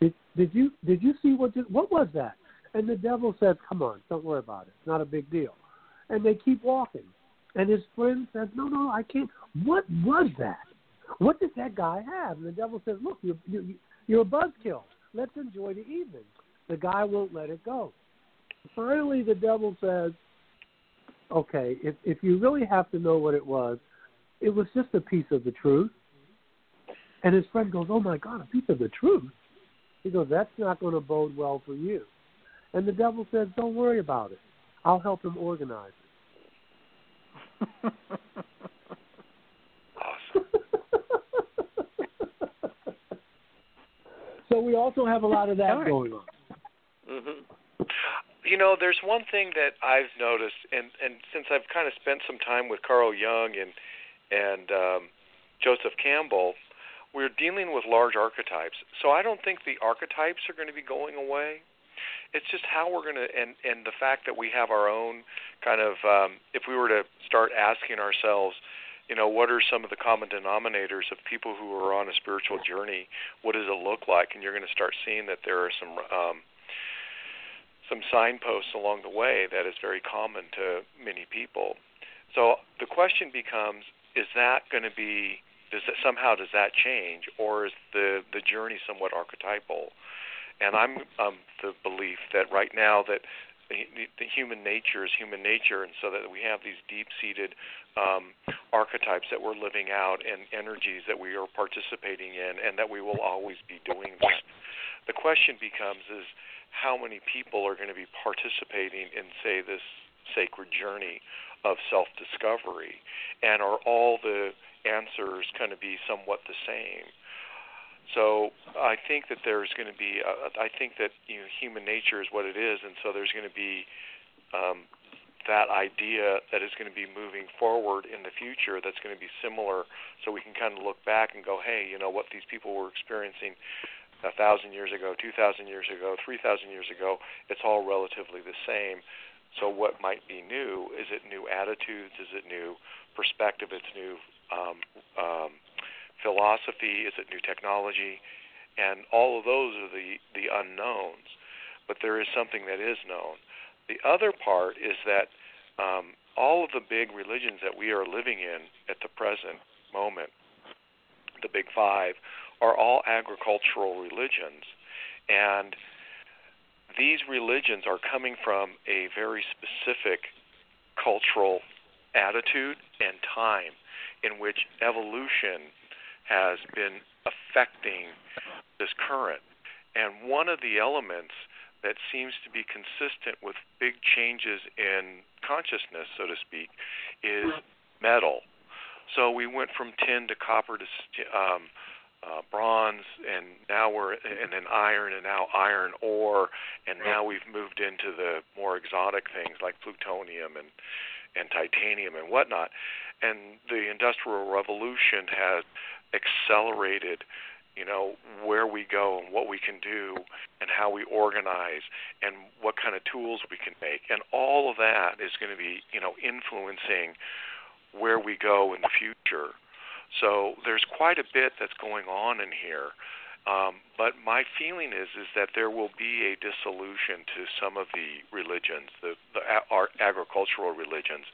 Did did you did you see what just, what was that?" And the devil says, "Come on, don't worry about it. It's not a big deal." And they keep walking. And his friend says, "No, no, I can't. What was that? What did that guy have?" And the devil says, "Look, you're you, you're a buzzkill. Let's enjoy the evening." The guy won't let it go. Finally, the devil says, "Okay, if if you really have to know what it was, it was just a piece of the truth." And his friend goes, "Oh my God, a piece of the truth." He goes, "That's not going to bode well for you." And the devil says, Don't worry about it. I'll help him organize it. so we also have a lot of that going on. Mm-hmm. You know, there's one thing that I've noticed, and and since I've kind of spent some time with Carl Jung and and um, Joseph Campbell, we're dealing with large archetypes. So I don't think the archetypes are going to be going away it's just how we're going to and and the fact that we have our own kind of um, if we were to start asking ourselves you know what are some of the common denominators of people who are on a spiritual journey? What does it look like? And you're going to start seeing that there are some um, some signposts along the way that is very common to many people. So the question becomes is that going to be does that somehow does that change or is the the journey somewhat archetypal? And I'm um, the belief that right now that the, the human nature is human nature, and so that we have these deep-seated um, archetypes that we're living out and energies that we are participating in, and that we will always be doing that. The question becomes is how many people are going to be participating in, say, this sacred journey of self-discovery, and are all the answers going to be somewhat the same? So I think that there's going to be. Uh, I think that you know, human nature is what it is, and so there's going to be um, that idea that is going to be moving forward in the future. That's going to be similar, so we can kind of look back and go, hey, you know what these people were experiencing a thousand years ago, two thousand years ago, three thousand years ago. It's all relatively the same. So what might be new? Is it new attitudes? Is it new perspective? It's new um, um, philosophy? Is it new technology? And all of those are the, the unknowns. But there is something that is known. The other part is that um, all of the big religions that we are living in at the present moment, the big five, are all agricultural religions. And these religions are coming from a very specific cultural attitude and time in which evolution has been affecting this current. And one of the elements that seems to be consistent with big changes in consciousness, so to speak, is metal. So we went from tin to copper to um, uh, bronze, and now we're and then iron, and now iron ore, and now we've moved into the more exotic things like plutonium and and titanium and whatnot. And the industrial revolution has accelerated you know where we go and what we can do and how we organize and what kind of tools we can make. And all of that is going to be you know influencing where we go in the future. So there's quite a bit that's going on in here. Um, but my feeling is is that there will be a dissolution to some of the religions, the the our agricultural religions,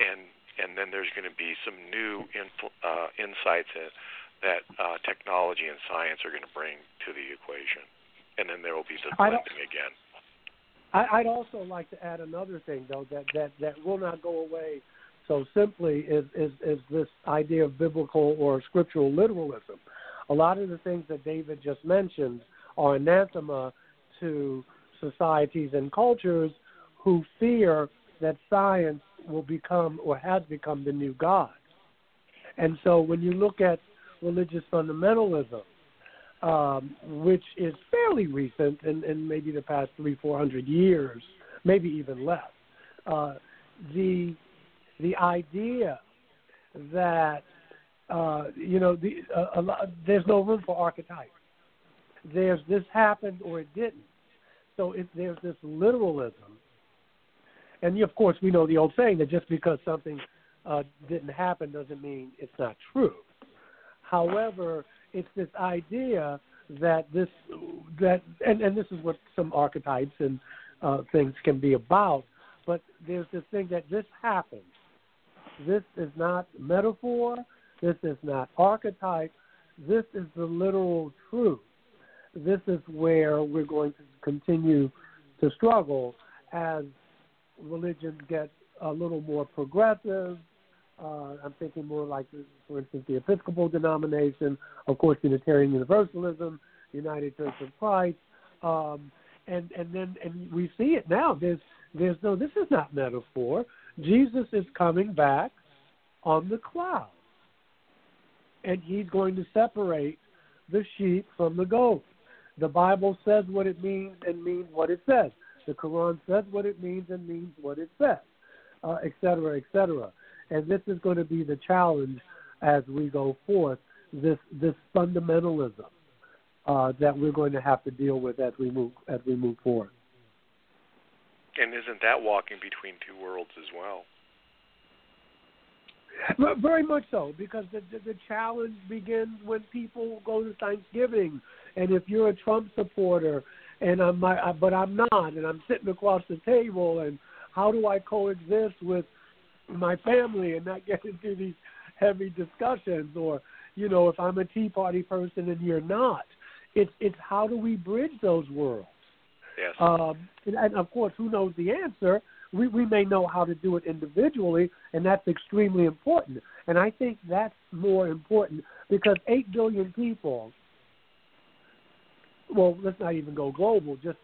and and then there's going to be some new influ- uh, insights that, that uh, technology and science are going to bring to the equation, and then there will be the blending again. I, I'd also like to add another thing, though, that that that will not go away so simply is, is, is this idea of biblical or scriptural literalism. A lot of the things that David just mentioned are anathema to societies and cultures who fear that science will become or has become the new God. And so when you look at religious fundamentalism, um, which is fairly recent in maybe the past three, four hundred years, maybe even less, uh, the the idea that uh, you know the, uh, lot, there's no room for archetypes. There's this happened or it didn't. So if there's this literalism, and of course we know the old saying that just because something uh, didn't happen doesn't mean it's not true. However, it's this idea that this that and, and this is what some archetypes and uh, things can be about. But there's this thing that this happens this is not metaphor. This is not archetype. This is the literal truth. This is where we're going to continue to struggle as religions get a little more progressive. Uh, I'm thinking more like, for instance, the Episcopal denomination, of course, Unitarian Universalism, United Church of Christ, um, and and then and we see it now. There's there's no. This is not metaphor. Jesus is coming back on the cloud. And he's going to separate the sheep from the goats. The Bible says what it means and means what it says. The Quran says what it means and means what it says, uh, et cetera, et cetera. And this is going to be the challenge as we go forth. This this fundamentalism uh, that we're going to have to deal with as we move as we move forward. And isn't that walking between two worlds as well? Very much so, because the, the the challenge begins when people go to Thanksgiving, and if you're a Trump supporter, and I'm my, but I'm not, and I'm sitting across the table, and how do I coexist with my family and not get into these heavy discussions, or you know, if I'm a Tea Party person and you're not, it's it's how do we bridge those worlds? Yes. Um, and, and of course, who knows the answer? We, we may know how to do it individually, and that's extremely important. And I think that's more important because 8 billion people, well, let's not even go global, just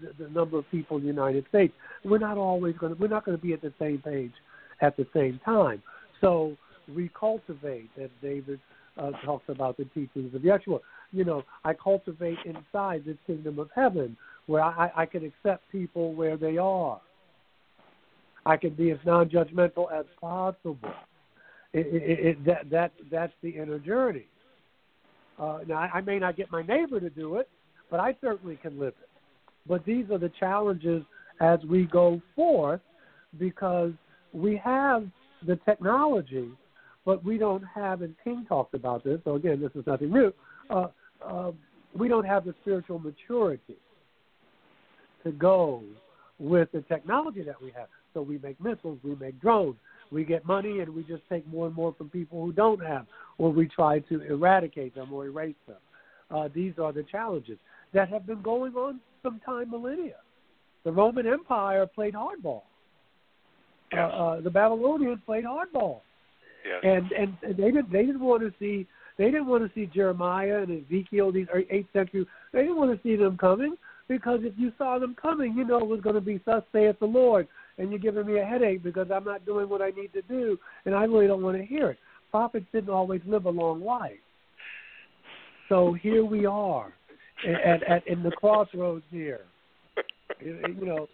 the, the number of people in the United States, we're not always going to, we're not going to be at the same page at the same time. So we cultivate, as David uh, talks about the teachings of Yeshua. You know, I cultivate inside the kingdom of heaven where I, I can accept people where they are. I can be as non-judgmental as possible. It, it, it, that that that's the inner journey. Uh, now, I, I may not get my neighbor to do it, but I certainly can live it. But these are the challenges as we go forth, because we have the technology, but we don't have. And King talked about this. So again, this is nothing new. Uh, uh, we don't have the spiritual maturity to go with the technology that we have. So we make missiles, we make drones, we get money, and we just take more and more from people who don't have, or we try to eradicate them or erase them. Uh, these are the challenges that have been going on some time millennia. The Roman Empire played hardball. Yes. Uh, uh, the Babylonians played hardball. Yes. And, and and they didn't they didn't want to see they didn't want to see Jeremiah and Ezekiel these eighth century they didn't want to see them coming because if you saw them coming you know it was going to be thus saith the Lord and you're giving me a headache because I'm not doing what I need to do, and I really don't want to hear it. Prophets didn't always live a long life. So here we are at, at in the crossroads here. You know,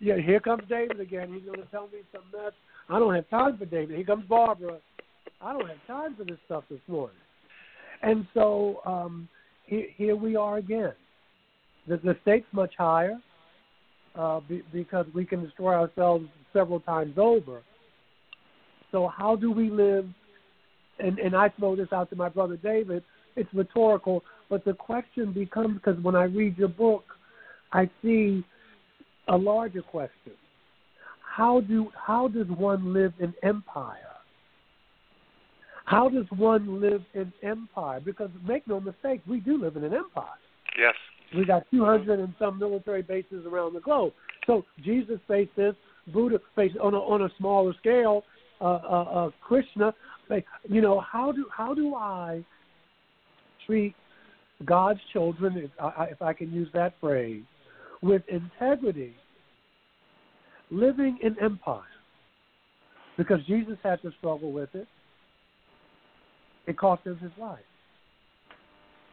yeah, here comes David again. He's going to tell me some mess. I don't have time for David. Here comes Barbara. I don't have time for this stuff this morning. And so um, here, here we are again. The, the stakes much higher uh, be, because we can destroy ourselves several times over. So how do we live? And, and I throw this out to my brother David it's rhetorical, but the question becomes because when I read your book, I see a larger question. How do how does one live in empire? How does one live in empire? Because make no mistake, we do live in an empire. Yes. We got 200 and some military bases around the globe. So Jesus faced this, Buddha faced on a, on a smaller scale, uh, uh, uh, Krishna. You know, how do how do I treat God's children, if I, if I can use that phrase, with integrity, living in empire? Because Jesus had to struggle with it. It cost him his life.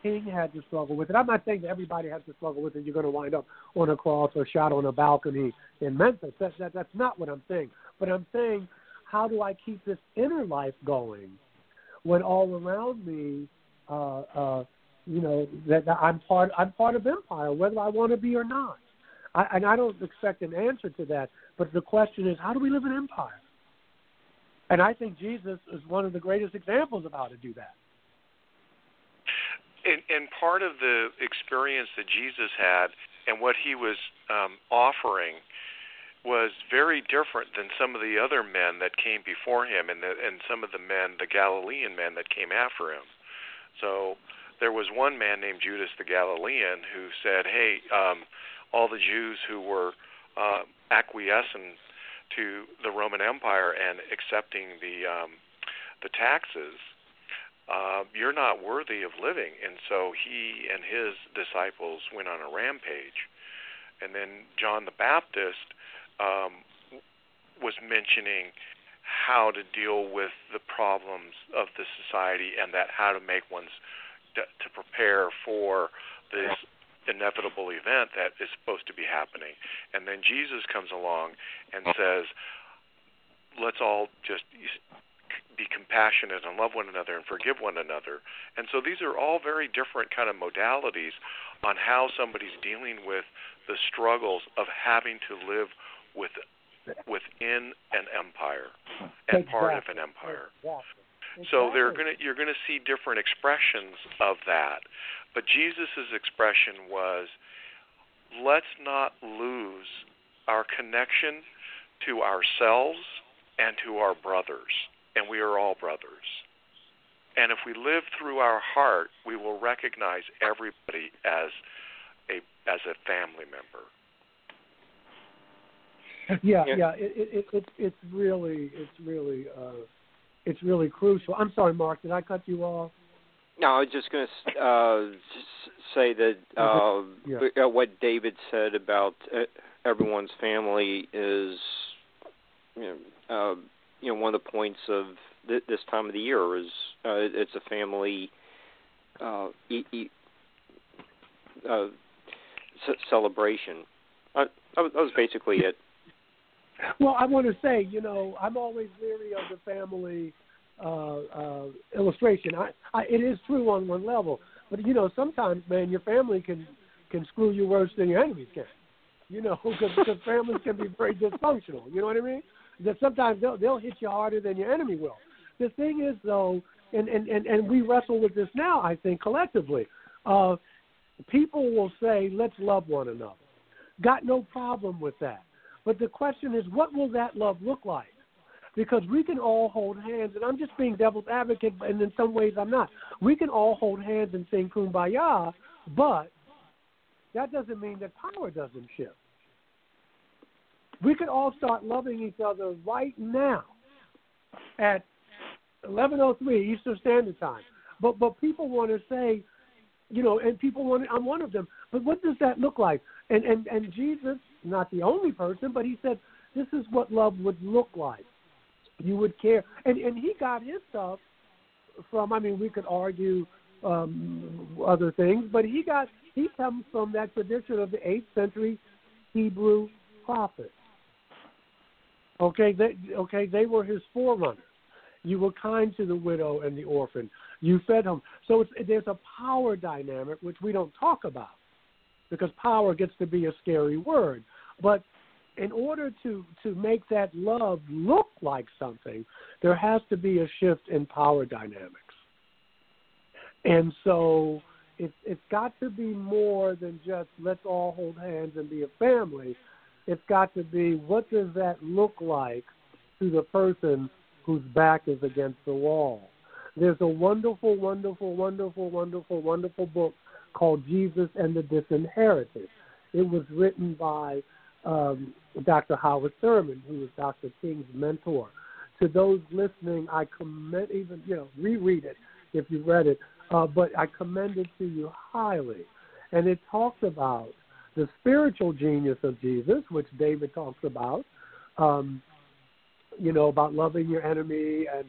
King had to struggle with it. I'm not saying that everybody has to struggle with it. You're going to wind up on a cross or shot on a balcony in Memphis. That, that, that's not what I'm saying. But I'm saying, how do I keep this inner life going when all around me, uh, uh, you know, that, that I'm part I'm part of empire, whether I want to be or not. I, and I don't expect an answer to that. But the question is, how do we live in empire? And I think Jesus is one of the greatest examples of how to do that and, and part of the experience that Jesus had and what he was um, offering was very different than some of the other men that came before him and the, and some of the men, the Galilean men that came after him. So there was one man named Judas the Galilean who said, "Hey, um, all the Jews who were uh, acquiescent to the Roman Empire and accepting the um, the taxes, uh, you're not worthy of living. And so he and his disciples went on a rampage. And then John the Baptist um, was mentioning how to deal with the problems of the society and that how to make one's to prepare for this inevitable event that is supposed to be happening. And then Jesus comes along and says, let's all just be compassionate and love one another and forgive one another. And so these are all very different kind of modalities on how somebody's dealing with the struggles of having to live with within an empire and part of an empire. Exactly. So they're going to you're going to see different expressions of that. But Jesus's expression was let's not lose our connection to ourselves and to our brothers and we are all brothers. And if we live through our heart, we will recognize everybody as a as a family member. Yeah, yeah, yeah it, it, it, it's really, it's really, uh, it's really crucial. I'm sorry, Mark. Did I cut you off? No, I was just going to uh, say that uh, yeah. what David said about uh, everyone's family is, you know, uh, you know one of the points of th- this time of the year is uh, it's a family uh, e- e- uh, c- celebration. Uh, that was basically it. Well, I want to say, you know, I'm always leery of the family uh, uh, illustration. I, I, it is true on one level, but you know, sometimes, man, your family can can screw you worse than your enemies can. You know, because families can be very dysfunctional. You know what I mean? that sometimes they'll they'll hit you harder than your enemy will. The thing is though, and and and, and we wrestle with this now. I think collectively, uh, people will say, "Let's love one another." Got no problem with that. But the question is, what will that love look like? Because we can all hold hands, and I'm just being devil's advocate, and in some ways I'm not. We can all hold hands and sing kumbaya, but that doesn't mean that power doesn't shift. We could all start loving each other right now at 11:03 Eastern Standard Time. But but people want to say, you know, and people want. I'm one of them. But what does that look like? And and and Jesus, not the only person, but he said this is what love would look like. You would care, and and he got his stuff from. I mean, we could argue um, other things, but he got he comes from that tradition of the eighth century Hebrew prophets. Okay, they okay they were his forerunners. You were kind to the widow and the orphan. You fed them. So it's, there's a power dynamic which we don't talk about because power gets to be a scary word. But in order to to make that love look like something, there has to be a shift in power dynamics. And so it's it's got to be more than just let's all hold hands and be a family. It's got to be what does that look like to the person whose back is against the wall. There's a wonderful, wonderful, wonderful, wonderful, wonderful book called Jesus and the Disinherited. It was written by um, Dr. Howard Thurman, who was Dr. King's mentor. To those listening, I commend even you know reread it if you read it, uh, but I commend it to you highly. And it talks about the spiritual genius of Jesus, which David talks about. Um, you know about loving your enemy, and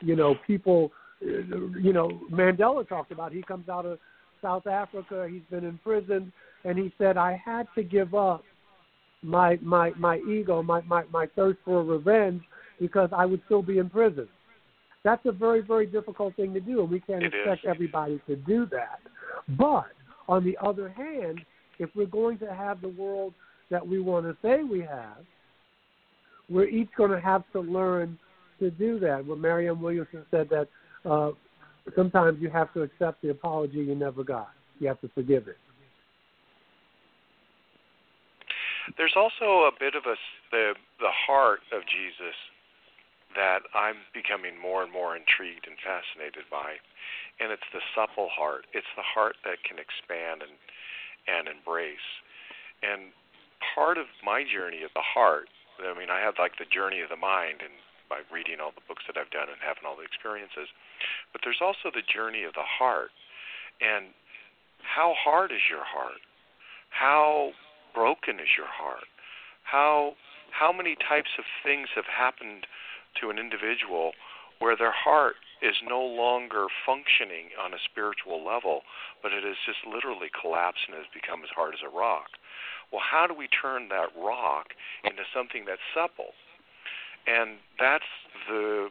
you know people. You know Mandela talked about. He comes out of South Africa. He's been in prison, and he said, "I had to give up my my my ego, my my my thirst for revenge, because I would still be in prison." That's a very very difficult thing to do, and we can't it expect is. everybody to do that. But on the other hand, if we're going to have the world that we want to say we have, we're each going to have to learn to do that. Well, Marianne Williamson said that uh, sometimes you have to accept the apology you never got. You have to forgive it. There's also a bit of a the the heart of Jesus that I'm becoming more and more intrigued and fascinated by, and it's the supple heart. It's the heart that can expand and and embrace. And part of my journey of the heart, I mean, I had like the journey of the mind and by reading all the books that I've done and having all the experiences, but there's also the journey of the heart. And how hard is your heart? How broken is your heart? How how many types of things have happened to an individual where their heart is no longer functioning on a spiritual level, but it has just literally collapsed and has become as hard as a rock. Well, how do we turn that rock into something that's supple? And that's the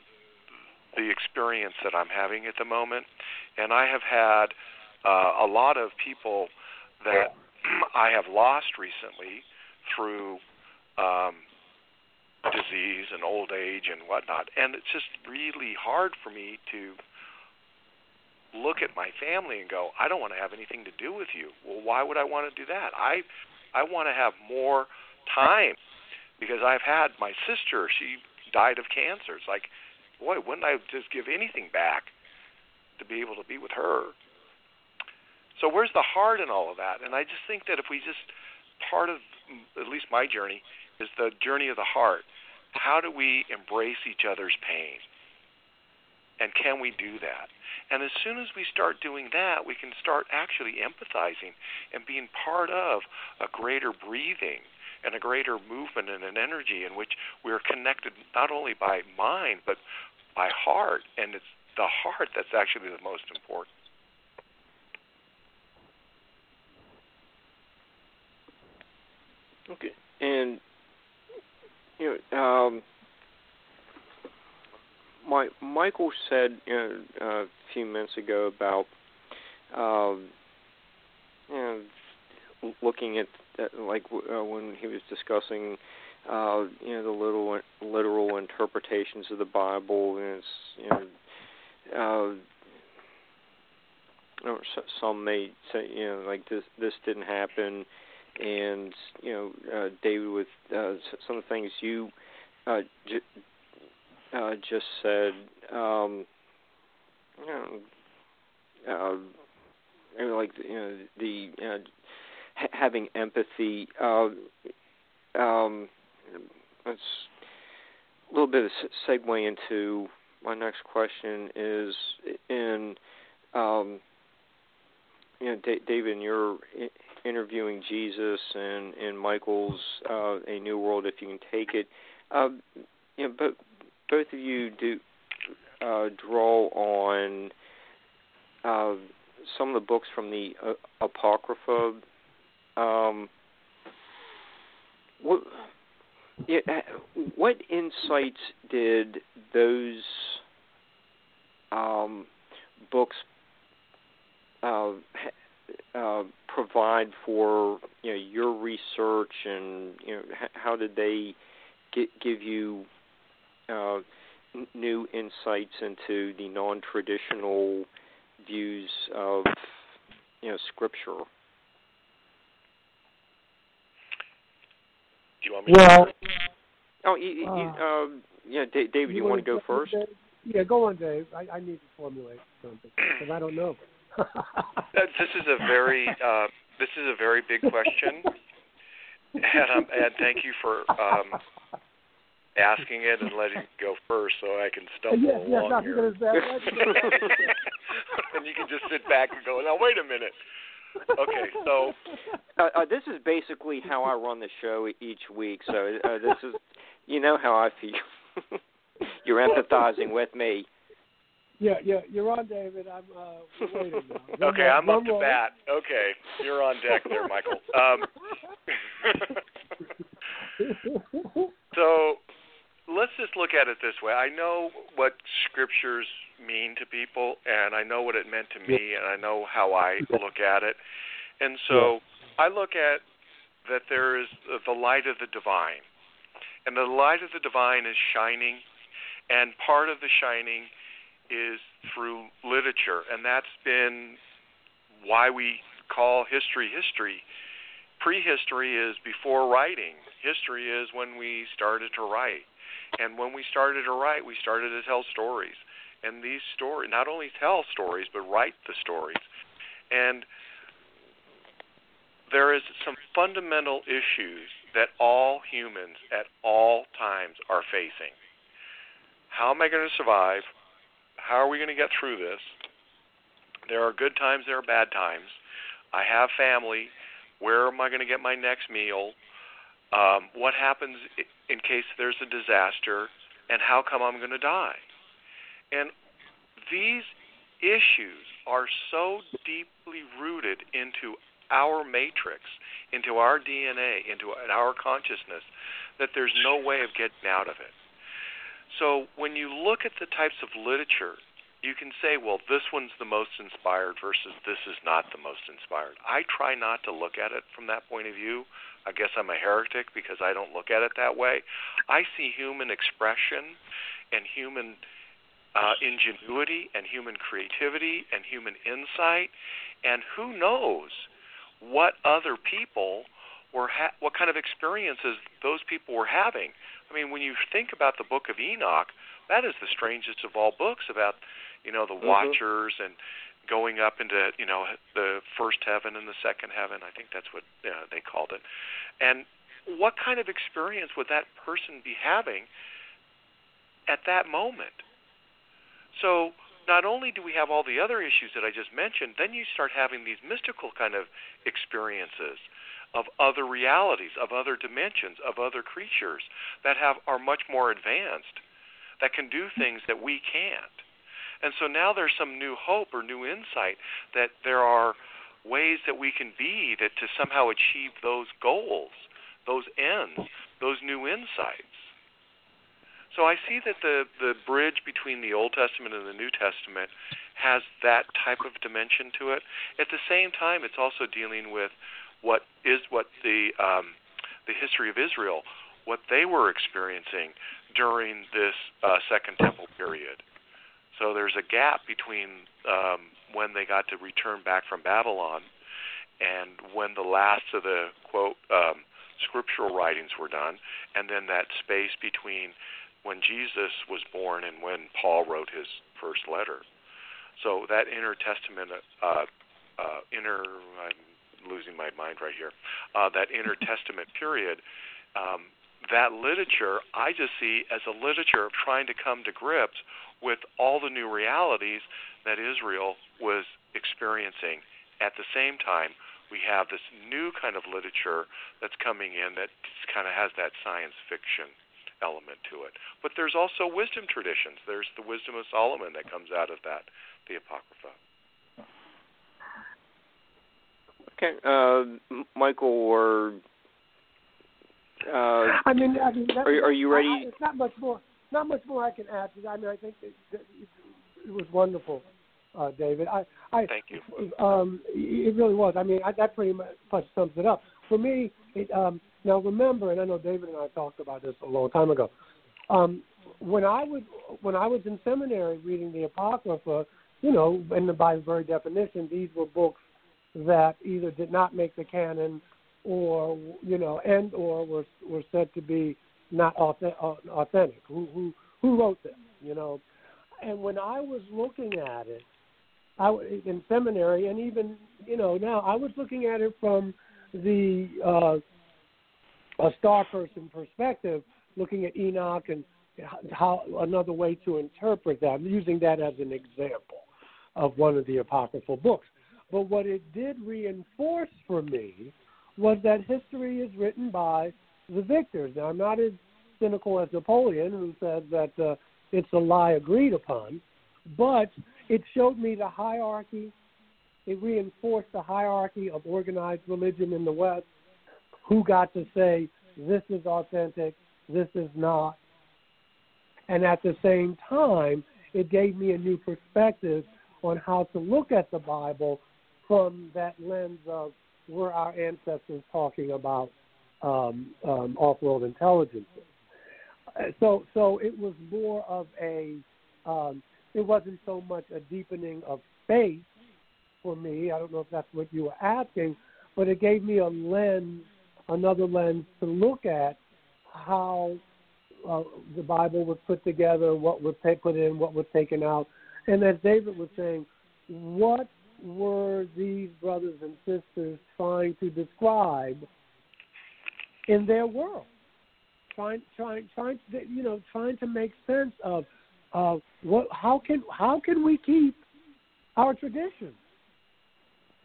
the experience that I'm having at the moment. And I have had uh, a lot of people that I have lost recently through um, disease and old age and whatnot. And it's just really hard for me to look at my family and go, I don't want to have anything to do with you. Well, why would I want to do that? I I want to have more time because I've had my sister, she died of cancer. It's like, boy, wouldn't I just give anything back to be able to be with her? So where's the heart in all of that? And I just think that if we just part of at least my journey is the journey of the heart. How do we embrace each other's pain? And can we do that? And as soon as we start doing that, we can start actually empathizing and being part of a greater breathing and a greater movement and an energy in which we're connected not only by mind but by heart. And it's the heart that's actually the most important. Okay, and you know, um, my Michael said you know, a few minutes ago about um, you know, looking at, at like uh, when he was discussing uh, you know the little literal interpretations of the Bible, and it's you know. Uh, or some may say, you know, like this this didn't happen, and you know, uh, David, with uh, some of the things you uh, j- uh, just said, um, you know, uh, like you know, the uh, ha- having empathy. Uh, um, that's a little bit of a segue into my next question is in um, you know, D- David, in your interviewing Jesus and in Michael's uh, A New World, if you can take it, uh, you know, but both of you do uh, draw on uh, some of the books from the uh, Apocrypha. Um, what, yeah, what insights did those um, books uh, uh, provide for you know your research and you know h- how did they get, give you uh, n- new insights into the non-traditional views of you know scripture. Do you want me Well, to? Oh, you, you, Uh, um, yeah, Da- David, you, want to go first? Dave? Yeah, go on, Dave. I, I need to formulate something because I don't know. This is a very uh, this is a very big question, and um, and thank you for um, asking it and letting it go first, so I can stumble yes, yes, along not here. because that. and you can just sit back and go, now wait a minute. Okay, so Uh, uh, this is basically how I run the show each week. So uh, this is, you know how I feel. You're empathizing with me. Yeah, yeah, you're on, David. I'm uh, waiting now. Okay, roll, I'm up drum to roll. bat. Okay, you're on deck there, Michael. Um, so let's just look at it this way. I know what scriptures mean to people, and I know what it meant to me, and I know how I look at it. And so I look at that there is the light of the divine, and the light of the divine is shining, and part of the shining is through literature, and that's been why we call history history. Prehistory is before writing. History is when we started to write. And when we started to write, we started to tell stories. And these stories, not only tell stories, but write the stories. And there is some fundamental issues that all humans at all times are facing. How am I going to survive? How are we going to get through this? There are good times, there are bad times. I have family. Where am I going to get my next meal? Um, what happens in case there's a disaster? And how come I'm going to die? And these issues are so deeply rooted into our matrix, into our DNA, into our consciousness, that there's no way of getting out of it. So when you look at the types of literature, you can say, well, this one's the most inspired versus this is not the most inspired. I try not to look at it from that point of view. I guess I'm a heretic because I don't look at it that way. I see human expression and human uh, ingenuity and human creativity and human insight, and who knows what other people were ha- what kind of experiences those people were having. I mean, when you think about the Book of Enoch, that is the strangest of all books about you know the Mhm. Watchers and going up into you know the first heaven and the second heaven. I think that's what uh, they called it. And what kind of experience would that person be having at that moment? So not only do we have all the other issues that I just mentioned, then you start having these mystical kind of experiences of other realities, of other dimensions, of other creatures that have are much more advanced, that can do things that we can't. And so now there's some new hope or new insight that there are ways that we can be that to somehow achieve those goals, those ends, those new insights. So I see that the the bridge between the Old Testament and the New Testament has that type of dimension to it. At the same time, it's also dealing with what is what the um, the history of Israel, what they were experiencing during this uh, Second Temple period. So there's a gap between um, when they got to return back from Babylon and when the last of the quote um, scriptural writings were done, and then that space between when Jesus was born and when Paul wrote his first letter. So that intertestament, uh, uh, inner, I'm losing my mind right here, uh, that intertestament period, um, that literature I just see as a literature of trying to come to grips with all the new realities that Israel was experiencing. At the same time, we have this new kind of literature that's coming in that kind of has that science fiction element to it. But there's also wisdom traditions. There's the wisdom of Solomon that comes out of that, the Apocrypha. Okay, uh, Michael or uh, I mean, I mean, Are- are you ready? I, I, it's not much more. Not much more I can add. I mean, I think it, it, it was wonderful, uh, David. I, I, Thank you. Um, it really was. I mean, I, that pretty much sums it up. For me, it, um, now remember, and I know David and I talked about this a long time ago. Um, when I would, when I was in seminary reading the Apocrypha, you know, and by the very definition, these were books that either did not make the canon, or you know, and or were were said to be not authentic. Who who who wrote them? You know, and when I was looking at it, I in seminary, and even you know now, I was looking at it from the uh, a star person perspective, looking at Enoch and how another way to interpret that. Using that as an example of one of the apocryphal books. But what it did reinforce for me was that history is written by the victors. Now, I'm not as cynical as Napoleon, who said that uh, it's a lie agreed upon, but it showed me the hierarchy. It reinforced the hierarchy of organized religion in the West. Who got to say this is authentic, this is not. And at the same time, it gave me a new perspective on how to look at the Bible from that lens of were our ancestors talking about um, um, off-world intelligences. So, so it was more of a. Um, it wasn't so much a deepening of faith for me. I don't know if that's what you were asking, but it gave me a lens, another lens to look at how uh, the Bible was put together, what was put in, what was taken out, and as David was saying, what were these brothers and sisters trying to describe in their world? Trying, trying, trying, to, you know, trying to make sense of, of what, how can, how can we keep our traditions?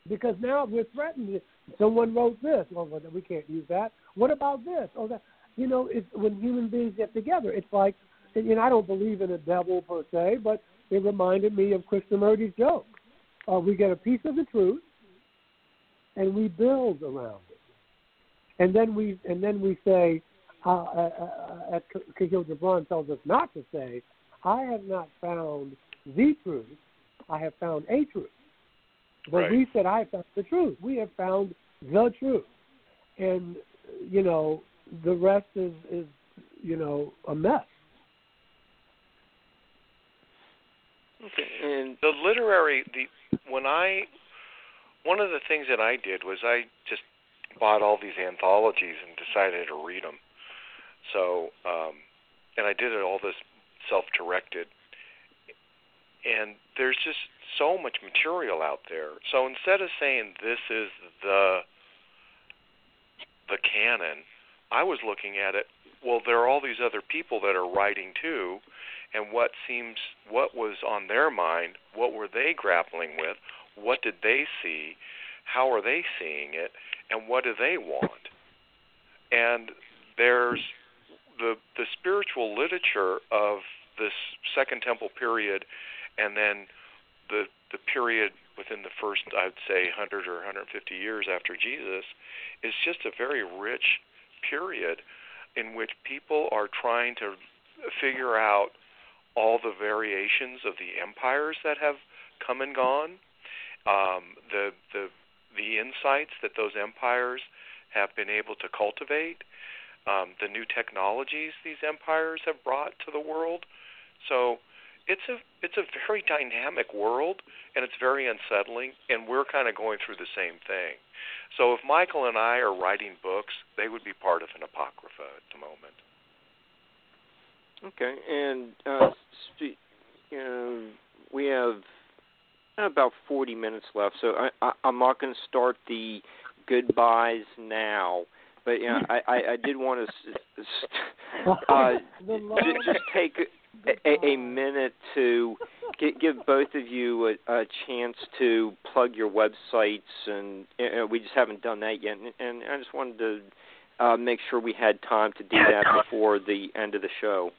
Because now we're threatened. Someone wrote this. Oh, well, we can't use that. What about this? Oh, that. You know, it's when human beings get together. It's like, you know, I don't believe in a devil per se, but it reminded me of Krishnamurti's joke. Uh, we get a piece of the truth, and we build around it, and then we and then we say, uh, uh, uh, Khalil Gibran tells us not to say, I have not found the truth, I have found a truth. But right. we said, I have found the truth. We have found the truth, and you know, the rest is is you know a mess. Okay, and the literary the when I one of the things that I did was I just bought all these anthologies and decided to read them. So, um, and I did it all this self-directed, and there's just so much material out there. So instead of saying this is the the canon, I was looking at it. Well, there are all these other people that are writing too, and what seems what was on their mind, what were they grappling with, what did they see, how are they seeing it, and what do they want? And there's the the spiritual literature of this Second Temple period, and then the the period within the first, I'd say, 100 or 150 years after Jesus, is just a very rich period in which people are trying to figure out all the variations of the empires that have come and gone, um, the the the insights that those empires have been able to cultivate, um, the new technologies these empires have brought to the world. So it's a it's a very dynamic world and it's very unsettling and we're kind of going through the same thing. So if Michael and I are writing books, they would be part of an apocrypha at the moment. Okay, and uh, you know, we have about 40 minutes left, so I, I, I'm not going to start the goodbyes now. But you know, I, I, I did want to uh, just, just take a, a minute to give, give both of you a, a chance to plug your websites, and you know, we just haven't done that yet. And, and I just wanted to uh, make sure we had time to do that before the end of the show.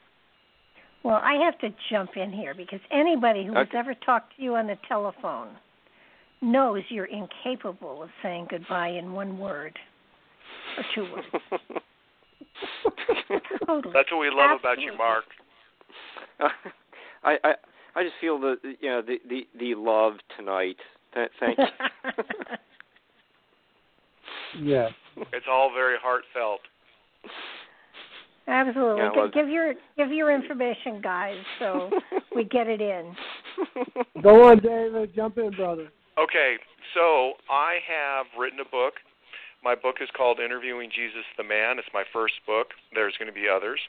Well, I have to jump in here because anybody who Okay. has ever talked to you on the telephone knows you're incapable of saying goodbye in one word or two words. Totally. That's what we love about you, Absolutely. Mark. I, I I just feel the you know the the, the love tonight. Th- thank you. Yeah. It's all very heartfelt. Absolutely. Yeah, well- give your give your information, guys, so we get it in. Go on, David. Jump in, brother. Okay, so I have written a book. My book is called Interviewing Jesus the Man. It's my first book. There's going to be others.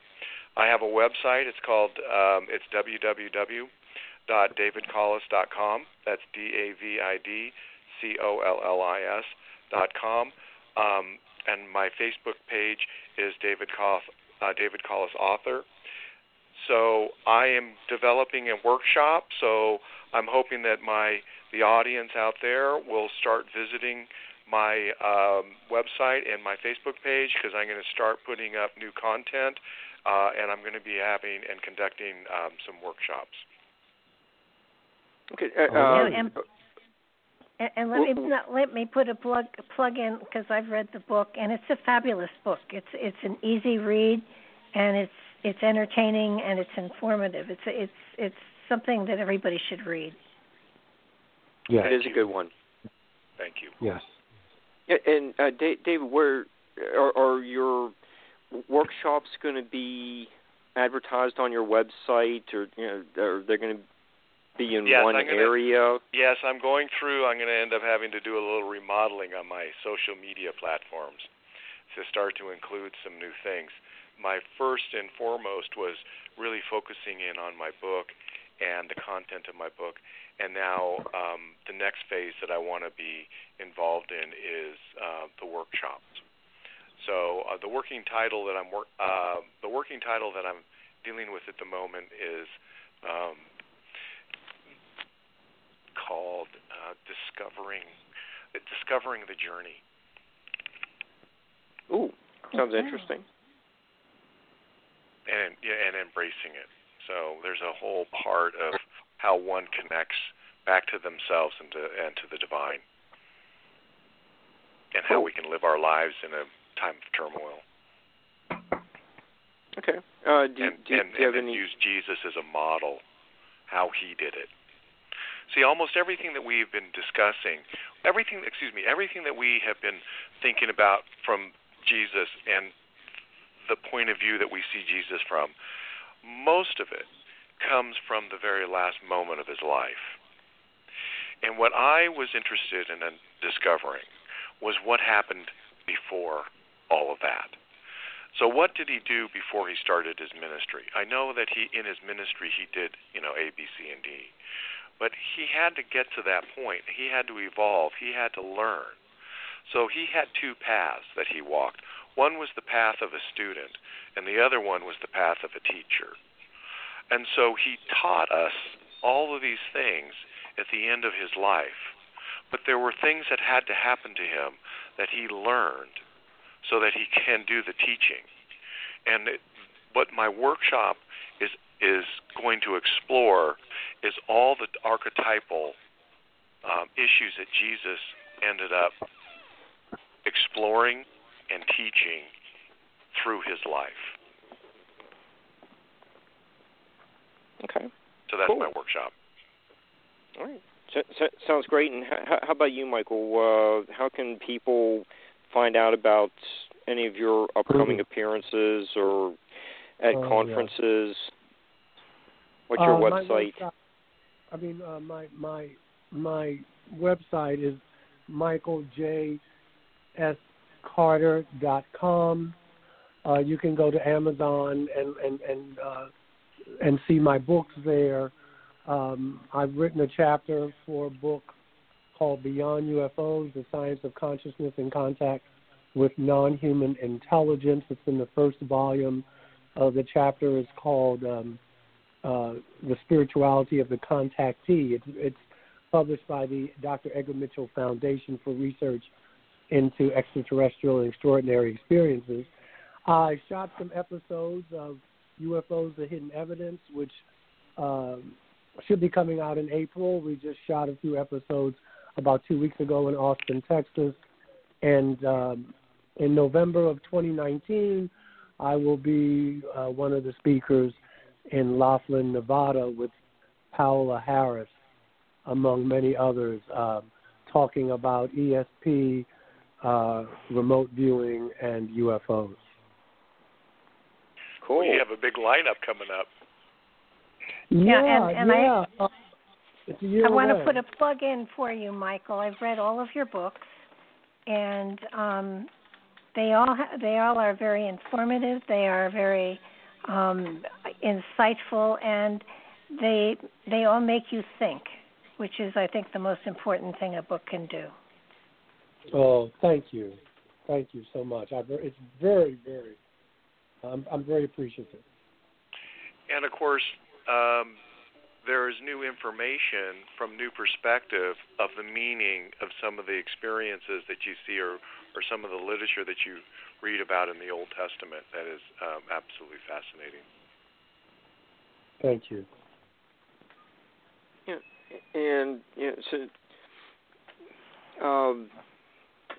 I have a website. It's called um, it's www.davidcollis.com. That's D A V I D C O L L I S dot com. Um, and my Facebook page is David Collis, uh, David Collis author. So I am developing a workshop. So I'm hoping that my the audience out there will start visiting my um, website and my Facebook page because I'm going to start putting up new content, uh, and I'm going to be having and conducting um, some workshops. Okay. Uh, Oh, um, and, and, and let me not, let me put a plug plug in because I've read the book and it's a fabulous book. It's it's an easy read, and it's it's entertaining and it's informative. It's it's it's something that everybody should read. Yes. it is a good one. Thank you. Yes. And uh, Da- David, where are, are your workshops going to be advertised on your website, or you know, are they going to be in Yes, one I'm gonna- area? Yes, I'm going through. I'm going to end up having to do a little remodeling on my social media platforms to start to include some new things. My first and foremost was really focusing in on my book and the content of my book. And now um, the next phase that I want to be involved in is uh, the workshops. So uh, the working title that I'm wor- uh, the working title that I'm dealing with at the moment is um, called uh, "Discovering Discovering the Journey." Ooh, sounds Okay. interesting. and yeah, and embracing it. So there's a whole part of how one connects back to themselves and to and to the divine, and how we can live our lives in a time of turmoil, Okay. Uh, do, and do, and, do you have and then any? use Jesus as a model, how he did it. See, almost everything that we've been discussing, everything, excuse me, everything that we have been thinking about from Jesus and the point of view that we see Jesus from, most of it comes from the very last moment of his life. And what I was interested in uh, discovering was what happened before all of that. So what did he do before he started his ministry? I know that he in his ministry he did, you know, A, B, C, and D. But he had to get to that point. He had to evolve. He had to learn. So he had two paths that he walked. One was the path of a student, and the other one was the path of a teacher. And so he taught us all of these things at the end of his life. But there were things that had to happen to him that he learned so that he can do the teaching. And it, what my workshop is is going to explore is all the archetypal um, issues that Jesus ended up exploring and teaching through his life. Okay. So that's Cool. my workshop. All right. So, so, sounds great. And how, how about you, Michael? Uh, how can people find out about any of your upcoming Mhm. appearances or at Oh, yeah. What's your Uh, website? website- I mean, uh, my my my website is michaeljscarter.com. Uh, you can go to Amazon and and and uh, and see my books there. Um, I've written a chapter for a book called Beyond UFOs: The Science of Consciousness in Contact with Non-Human Intelligence. It's in the first volume. Uh, the chapter is called um, uh, the spirituality of the contactee. It's, it's published by the Dr. Edgar Mitchell Foundation for Research into Extraterrestrial and Extraordinary Experiences. I shot some episodes of UFOs: The Hidden Evidence, which um, should be coming out in April. We just shot a few episodes about two weeks ago in Austin, Texas, and um, in November of 2019, I will be uh, one of the speakers in Laughlin, Nevada, with Paola Harris, among many others, um, talking about ESP, uh, remote viewing, and UFOs. Cool. We have a big lineup coming up. Yeah, and- and I- yeah. Uh, it's a year I want away. to put a plug in for you, Michael. I've read all of your books, and um, they all ha- they all are very informative. They are very um, insightful, and they they all make you think, which is, I think, the most important thing a book can do. Oh, thank you, thank you so much. I, ver- it's very, very. I'm I'm very appreciative. And of course, um, there is new information from new perspective of the meaning of some of the experiences that you see or, or some of the literature that you read about in the Old Testament. That is um, absolutely fascinating. Thank you. Yeah, And you know, so um,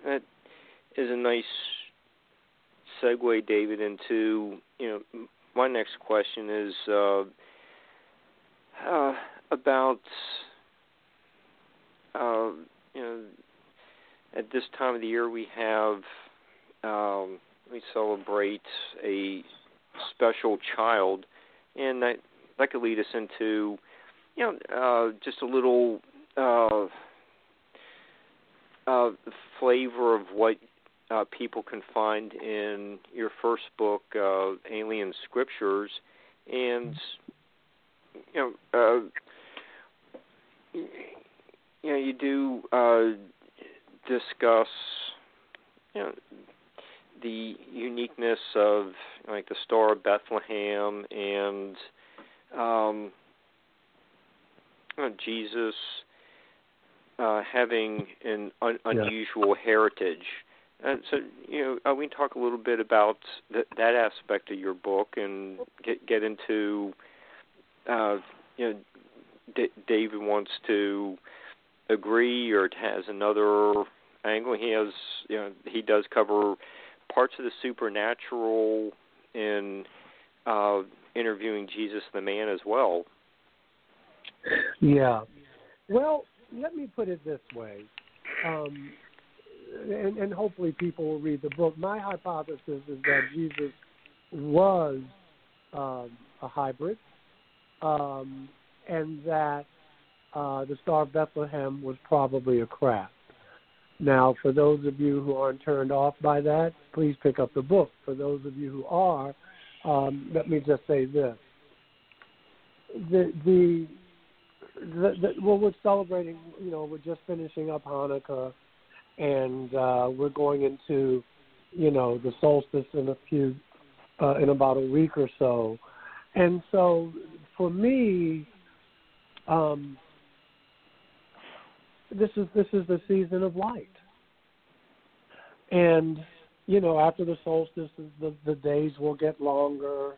that is a nice segue, David, into you know my next question is uh, uh, about uh, you know at this time of the year we have um, we celebrate a special child, and that that could lead us into you know, uh, just a little uh, uh, flavor of what uh, people can find in your first book, uh, Alien Scriptures, and you know, uh, you know, you do uh, discuss, you know, the uniqueness of like the Star of Bethlehem and um, uh, Jesus uh, having an un- Yeah. unusual heritage. And so, you know, uh, we can talk a little bit about th- that aspect of your book and get get into, uh, you know, D- David wants to agree or has another angle. He has, you know, he does cover parts of the supernatural in uh, interviewing Jesus the man as well. Yeah. Well, let me put it this way, um, and, and hopefully people will read the book. My hypothesis is that Jesus was um, a hybrid, um, and that uh, the Star of Bethlehem was probably a craft. Now, for those of you who aren't turned off by that, please pick up the book. For those of you who are, um, let me just say this: the the the, the, well, we're celebrating. You know, we're just finishing up Hanukkah, and uh, we're going into, you know, the solstice in a few, uh, in about a week or so, and so for me, um, this is this is the season of light, and you know, after the solstice, the the days will get longer,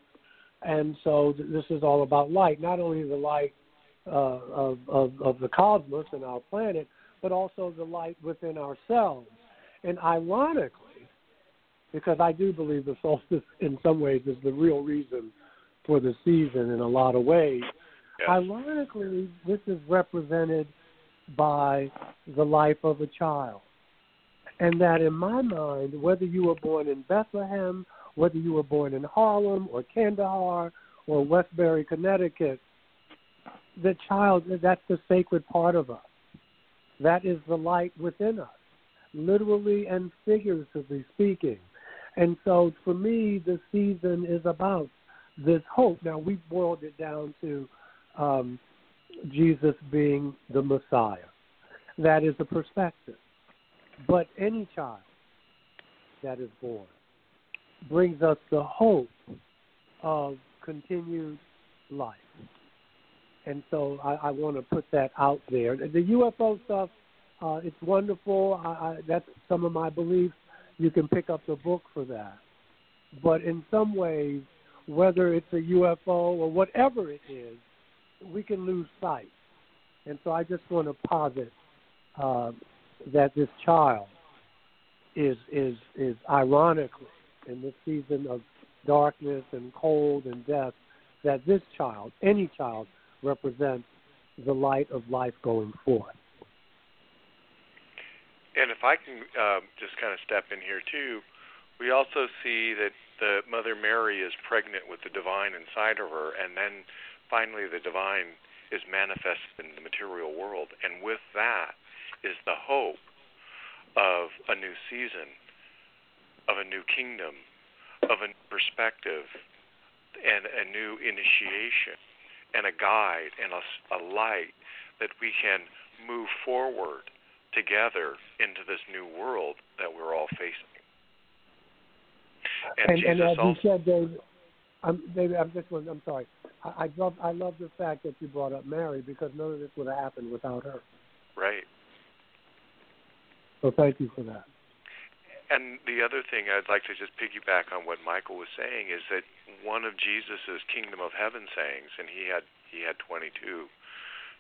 and so th- this is all about light. Not only the light uh, of, of, of the cosmos and our planet, but also the light within ourselves. And ironically, because I do believe the solstice in some ways is the real reason for the season in a lot of ways, Yes. ironically, this is represented by the life of a child. And that in my mind, whether you were born in Bethlehem, whether you were born in Harlem or Kandahar or Westbury, Connecticut, the child, that's the sacred part of us. That is the light within us, literally and figuratively speaking. And so for me, the season is about this hope. Now, we boiled it down to um, Jesus being the Messiah. That is a perspective. But any child that is born brings us the hope of continued life. And so I, I want to put that out there. The UFO stuff, uh, it's wonderful. I, I, that's some of my beliefs. You can pick up the book for that. But in some ways, whether it's a UFO or whatever it is, we can lose sight. And so I just want to posit uh, that this child is is is ironically in this season of darkness and cold and death that this child, any child, represents the light of life going forth. And if I can um, just kind of step in here too, we also see that the Mother Mary is pregnant with the divine inside of her, and then finally the divine is manifested in the material world. And with that is the hope of a new season, of a new kingdom, of a new perspective, and a new initiation, and a guide, and a, a light that we can move forward together into this new world that we're all facing. And, and, and as also, you said, Dave, I'm, David, I'm just I'm sorry. I, I love I love the fact that you brought up Mary because none of this would have happened without her. Right. So thank you for that. And the other thing I'd like to just piggyback on what Michael was saying is that one of Jesus's kingdom of heaven sayings, and he had he had 22.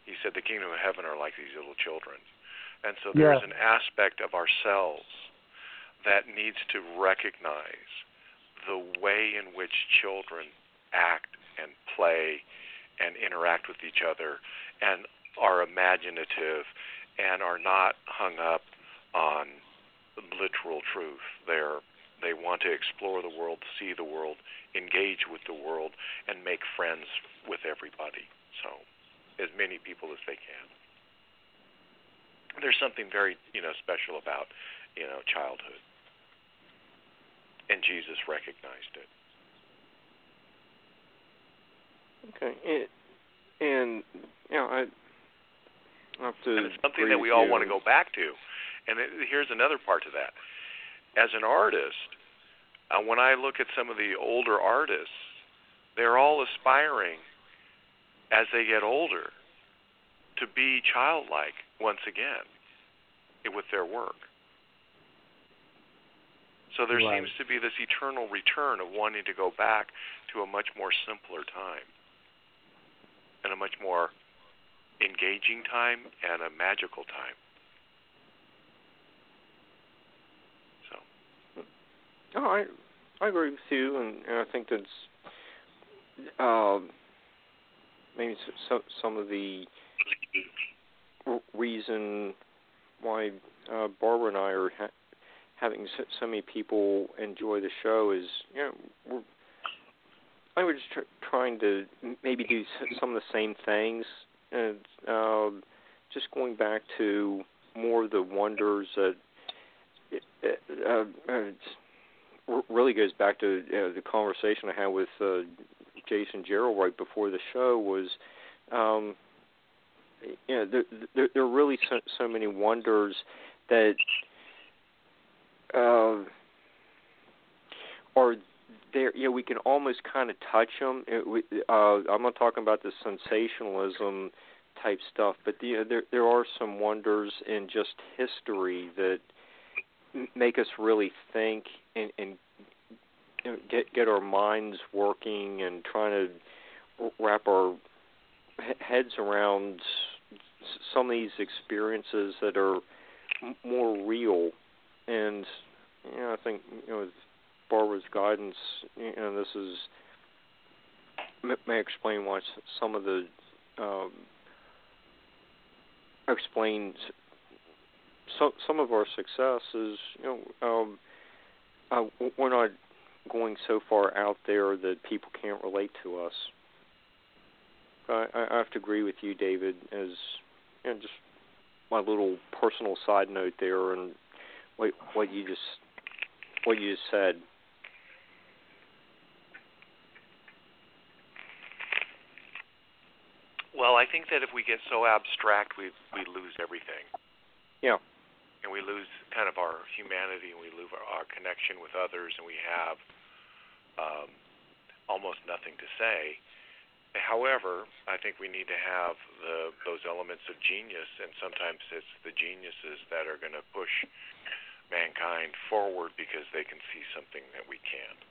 He said the kingdom of heaven are like these little children, and so there's Yeah. an aspect of ourselves that needs to recognize the way in which children act and play and interact with each other and are imaginative and are not hung up on literal truth. They're they want to explore the world, see the world, engage with the world, and make friends with everybody. So, as many people as they can. There's something very you know special about you know childhood, and Jesus recognized it. Okay. And, and you know, I I have to and it's something that we all you. want to go back to. And it, here's another part to that. As an artist, uh, when I look at some of the older artists, they're all aspiring as they get older to be childlike once again with their work. So there Right. seems to be this eternal return of wanting to go back to a much more simpler time and a much more engaging time and a magical time. So, Oh, I I agree with you, and, and I think that's um, maybe s- some some of the reason why uh, Barbara and I are ha- having so, so many people enjoy the show is you know we're I was just tr- trying to maybe do some of the same things. And um, just going back to more of the wonders that uh, uh, uh, r- really goes back to uh, the conversation I had with uh, Jason Gerald right before the show was, um, you know, there, there, there are really so, so many wonders that uh, are there. You know, we can almost kind of touch them. Uh, I'm not talking about the sensationalism type stuff, but you know, there there are some wonders in just history that make us really think and, and get get our minds working and trying to wrap our heads around some of these experiences that are more real. And you know, I think you know, with Barbara's guidance, you know, this is may, explain why some of the um, explains some some of our success is you know um, uh, we're not going so far out there that people can't relate to us. I, I have to agree with you, David, as you know, just my little personal side note there, and what what you just what you just said. well, I think that if we get so abstract, we we lose everything. Yeah. and we lose kind of our humanity and we lose our, our connection with others and we have um, almost nothing to say. However, I think we need to have the those elements of genius, and sometimes it's the geniuses that are going to push mankind forward because they can see something that we can't.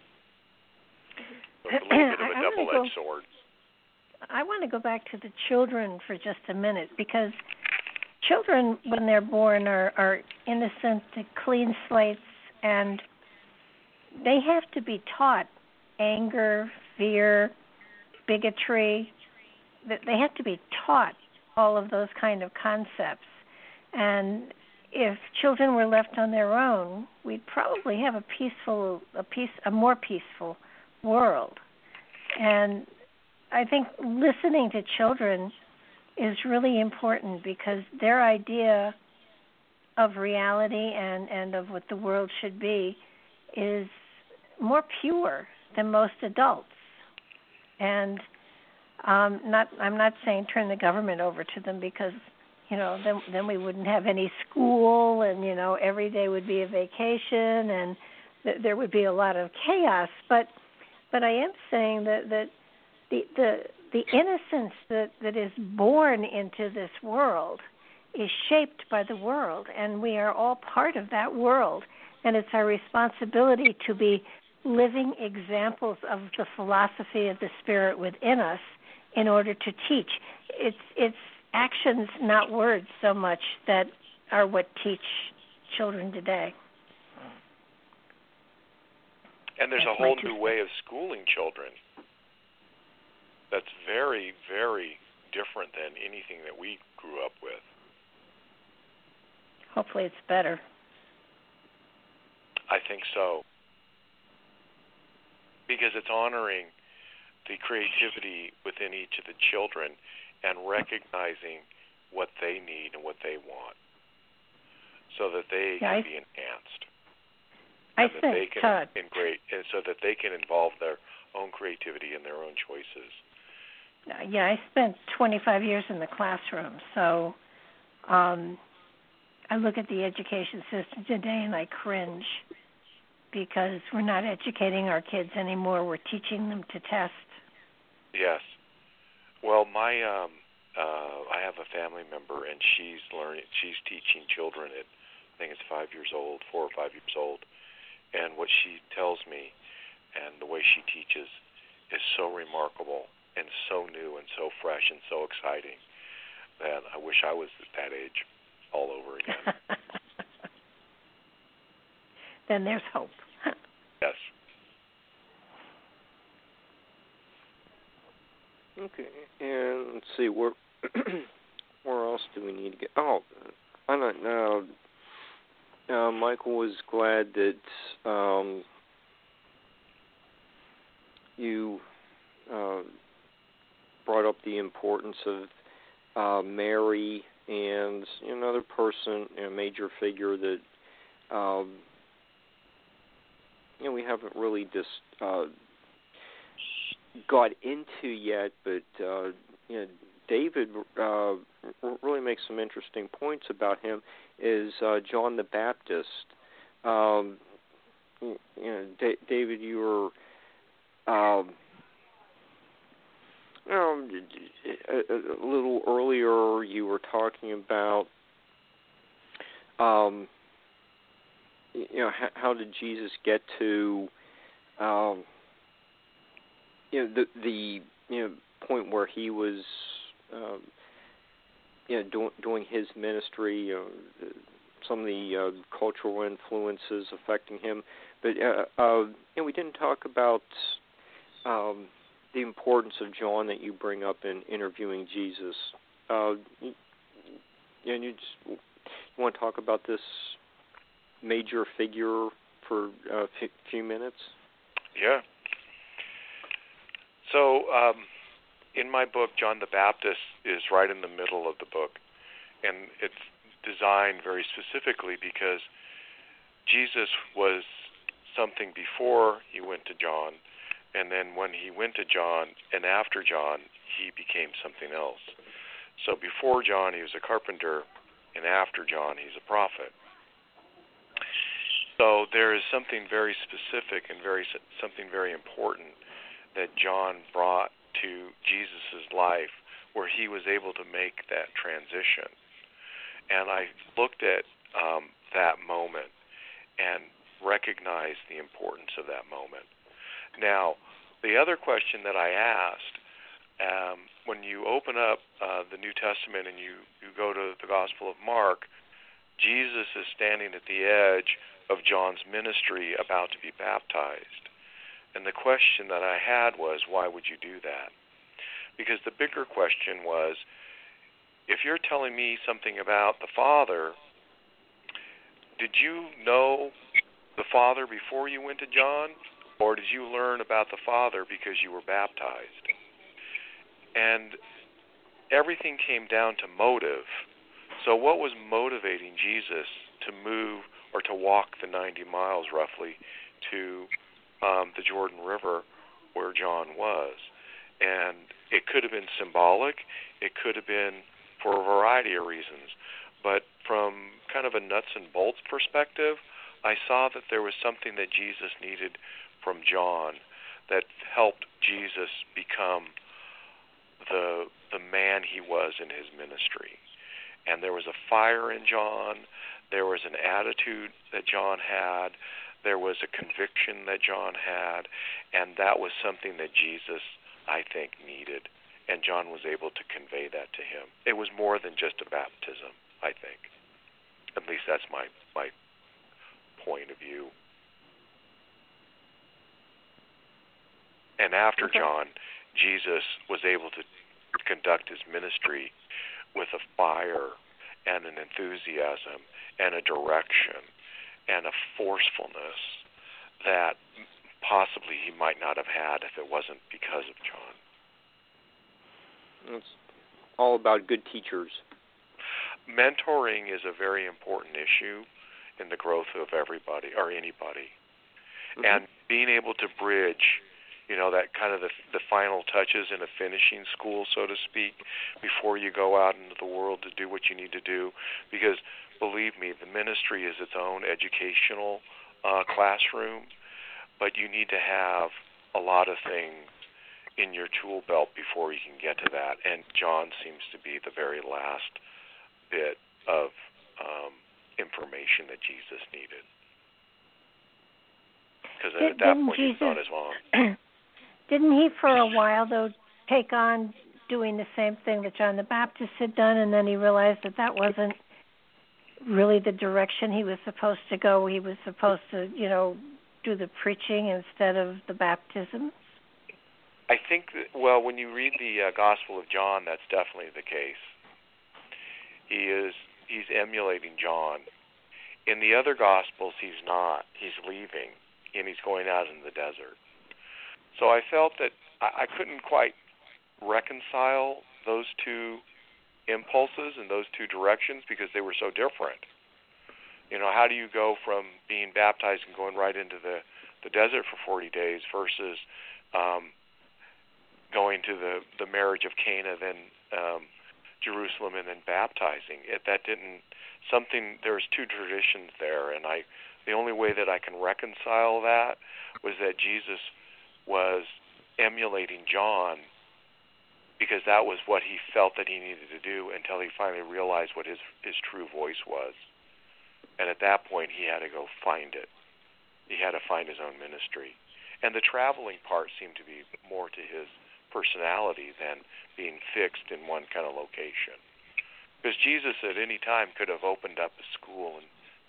So it's a little bit of a wanna double-edged sword. I want to go back to the children for just a minute because children, when they're born, are, are innocent, clean slates, and they have to be taught anger, fear, bigotry. That they have to be taught all of those kind of concepts, and if children were left on their own, we'd probably have a peaceful, a peace, a more peaceful world. And I think listening to children is really important because their idea of reality and and of what the world should be is more pure than most adults. And um not I'm not saying turn the government over to them because you know then then we wouldn't have any school and you know every day would be a vacation and th- there would be a lot of chaos. But but I am saying that that the the the innocence that that is born into this world is shaped by the world and we are all part of that world. And it's our responsibility to be living examples of the philosophy of the spirit within us in order to teach. It's it's actions not words so much that are what teach children today and there's That's a whole new way of schooling children that's very, very different than anything that we grew up with. hopefully it's better I think so. Because it's honoring the creativity within each of the children and recognizing what they need and what they want so that they Yeah, can I- be enhanced. i and that they can todd integrate and so that they can involve their own creativity and their own choices. yeah i spent 25 years in the classroom so um i look at the education system today and i cringe because we're not educating our kids anymore we're teaching them to test Yes. Well, my um uh I have a family member and she's learning she's teaching children at I think it's 5 years old, 4 or 5 years old. And what she tells me and the way she teaches is so remarkable and so new and so fresh and so exciting that I wish I was at that age all over again. then there's hope yes. Okay, and let's see where where else do we need to get? Oh, I don't know. Uh, Michael was glad that um, you uh, brought up the importance of uh, Mary and another person, a major figure that um, you know we haven't really just uh, got into yet, but uh, you know David uh, really makes some interesting points about him. Is uh, John the Baptist? Um, you know, D- David, you were. Um, um, a, a little earlier, you were talking about, um, you know, how, how did Jesus get to, um, you know, the the you know point where he was, um, you know, doing his ministry, you know, some of the uh, cultural influences affecting him, but uh, uh, know, we didn't talk about. Um, the importance of John that you bring up in interviewing Jesus. Uh, you, and you just you want to talk about this major figure for a f- few minutes? Yeah. So, um, in my book, John the Baptist is right in the middle of the book, and it's designed very specifically because Jesus was something before he went to John, and then when he went to John and after John, he became something else. So before John, he was a carpenter, and after John, he's a prophet. So there is something very specific and very something very important that John brought to Jesus' life where he was able to make that transition. And I looked at um, that moment and recognized the importance of that moment. Now, the other question that I asked um, when you open up uh, the New Testament and you, you go to the Gospel of Mark, Jesus is standing at the edge of John's ministry about to be baptized. And the question that I had was, why would you do that? Because the bigger question was, if you're telling me something about the Father, did you know the Father before you went to John, or did you learn about the Father because you were baptized? And everything came down to motive. So, what was motivating Jesus to move or to walk the 90 miles roughly to um, the Jordan River where John was? And it could have been symbolic, it could have been for a variety of reasons. But from kind of a nuts and bolts perspective, I saw that there was something that Jesus needed from John that helped Jesus become the the man he was in his ministry. And there was a fire in John, there was an attitude that John had, there was a conviction that John had, and that was something that Jesus I think needed and John was able to convey that to him. It was more than just a baptism, I think. At least that's my my point of view. And after okay. John, Jesus was able to conduct his ministry with a fire and an enthusiasm and a direction and a forcefulness that possibly he might not have had if it wasn't because of John. It's all about good teachers. Mentoring is a very important issue in the growth of everybody or anybody. Mm-hmm. And being able to bridge you know that kind of the the final touches in a finishing school so to speak before you go out into the world to do what you need to do. Because believe me the ministry is its own educational uh classroom but you need to have a lot of things in your tool belt before you can get to that. And John seems to be the very last bit of um information that Jesus needed. Because at that point Jesus, he's not as long Didn't he, for a while though, take on doing the same thing that John the Baptist had done, and then he realized that that wasn't really the direction he was supposed to go. He was supposed to, you know, do the preaching instead of the baptism. I think that, well, when you read the uh, Gospel of John, that's definitely the case. He is he's emulating John. In the other Gospels, he's not. He's leaving and he's going out in the desert. So I felt that I, I couldn't quite reconcile those two impulses and those two directions because they were so different. You know, how do you go from being baptized and going right into the the desert for 40 days versus um, going to the the marriage of Cana, then um, Jerusalem, and then baptizing? It, that didn't something. There's two traditions there, and I the only way that I can reconcile that was that Jesus was emulating John because that was what he felt that he needed to do until he finally realized what his his true voice was. And at that point he had to go find it. He had to find his own ministry. And the traveling part seemed to be more to his personality than being fixed in one kind of location. Because Jesus at any time could have opened up a school and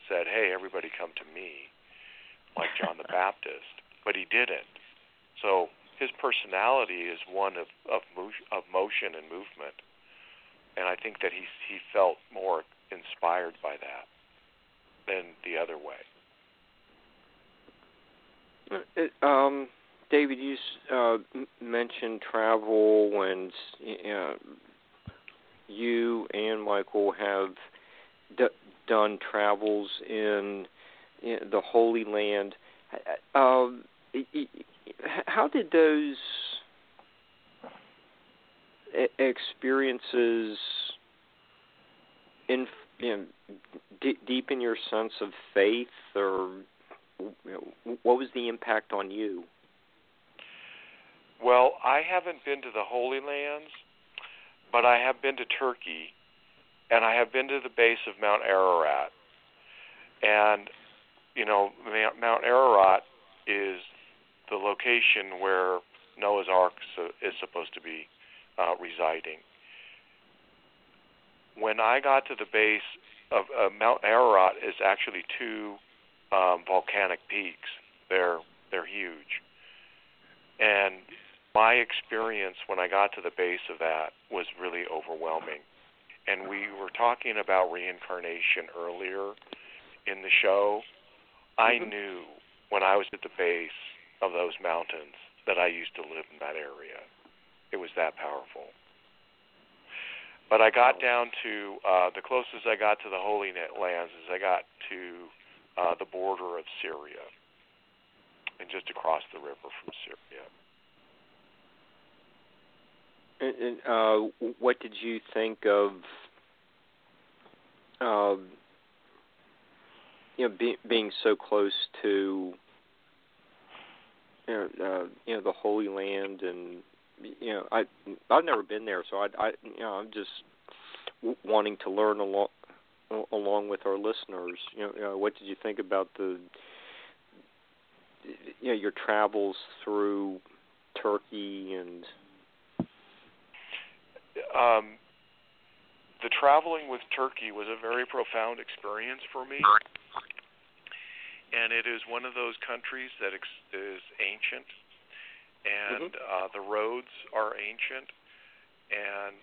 said, "Hey, everybody come to me," like John the Baptist, but he didn't. So his personality is one of of, mo- of motion and movement, and I think that he he felt more inspired by that than the other way. Uh, um, David, you uh, mentioned travel, and uh, you and Michael have d- done travels in, in the Holy Land. Uh, how did those experiences in you know, d- deepen your sense of faith, or you know, what was the impact on you? Well, I haven't been to the Holy Lands, but I have been to Turkey, and I have been to the base of Mount Ararat. And you know, Mount Ararat is the location where Noah's Ark is supposed to be uh, residing. When I got to the base of uh, Mount Ararat, is actually two um, volcanic peaks. They're they're huge, and my experience when I got to the base of that was really overwhelming. And we were talking about reincarnation earlier in the show, I Mhm. knew when I was at the base of those mountains that I used to live in that area. It was that powerful. But I got down to uh, the closest I got to the Holy Lands is I got to uh, the border of Syria, and just across the river from Syria. And, and uh, what did you think of, um, you know, be, being so close to, you know, uh, you know, the Holy Land, and you know, I I've never been there, so I, I you know, I'm just wanting to learn along along with our listeners. You know, you know, what did you think about the, you know, your travels through Turkey and um, the traveling with Turkey was a very profound experience for me. And it is one of those countries that ex- is ancient, and uh, the roads are ancient, and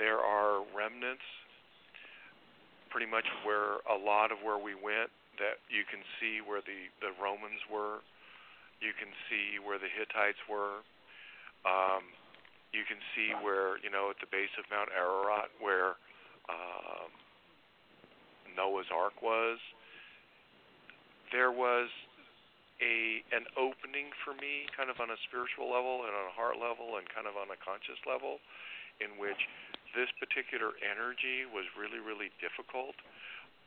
there are remnants pretty much where a lot of where we went that you can see where the, the Romans were, you can see where the Hittites were. Um, you can see where you know at the base of Mount Ararat where um, Noah's Ark was. There was a an opening for me, kind of on a spiritual level and on a heart level and kind of on a conscious level, in which this particular energy was really really difficult,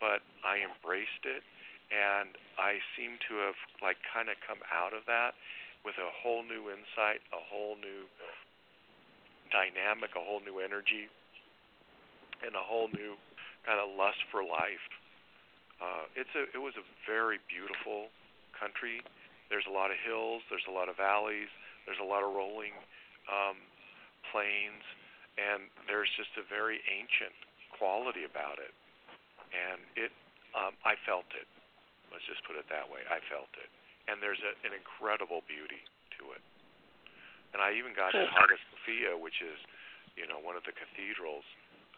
but I embraced it, and I seem to have like kind of come out of that with a whole new insight, a whole new dynamic, a whole new energy, and a whole new kind of lust for life. Uh, it's a it was a very beautiful country. There's a lot of hills, there's a lot of valleys, there's a lot of rolling um, plains, and there's just a very ancient quality about it. And it, um, I felt it. Let's just put it that way. I felt it, and there's a, an incredible beauty to it. And I even got to Hagia Sophia, which is, you know, one of the cathedrals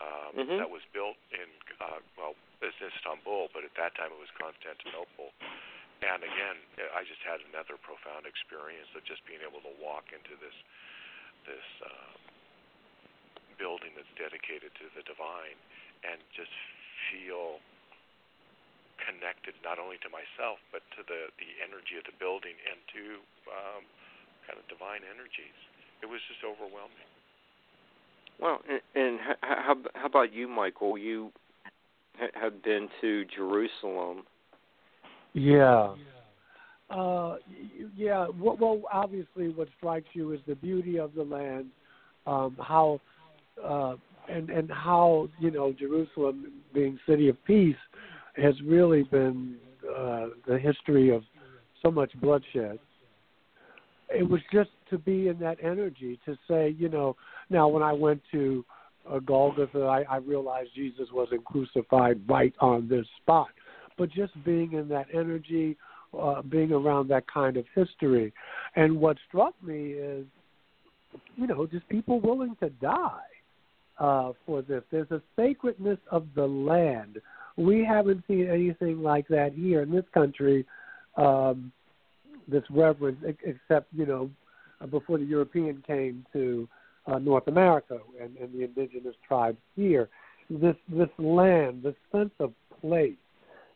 um, Mhm. that was built in, uh, well, it's Istanbul, but at that time it was Constantinople. And again, I just had another profound experience of just being able to walk into this this uh, building that's dedicated to the divine and just feel connected not only to myself but to the the energy of the building and to um, kind of divine energies. It was just overwhelming. Well, and, and how how about you, Michael? You have been to Jerusalem. Yeah. Uh, yeah. Well, obviously, what strikes you is the beauty of the land, um, how, uh, and and how you know Jerusalem, being city of peace, has really been uh, the history of so much bloodshed. It was just to be in that energy to say, you know. Now, when I went to uh, Golgotha, I, I realized Jesus wasn't crucified right on this spot but just being in that energy, uh, being around that kind of history. And what struck me is, you know, just people willing to die uh, for this. There's a sacredness of the land. We haven't seen anything like that here in this country. Um, this reverence, except you know, before the European came to uh, North America and, and the indigenous tribes here, this this land, this sense of place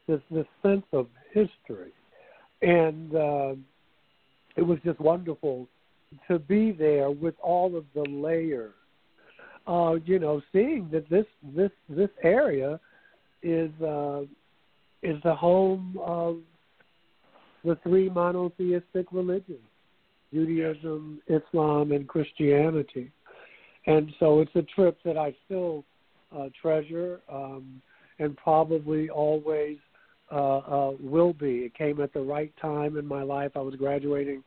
this this sense of history, and uh, it was just wonderful to be there with all of the layers. Uh, you know, seeing that this this this area is uh, is the home of the three monotheistic religions: Judaism, Islam, and Christianity. And so it's a trip that I still uh, treasure um, and probably always uh, uh, will be. It came at the right time in my life. I was graduating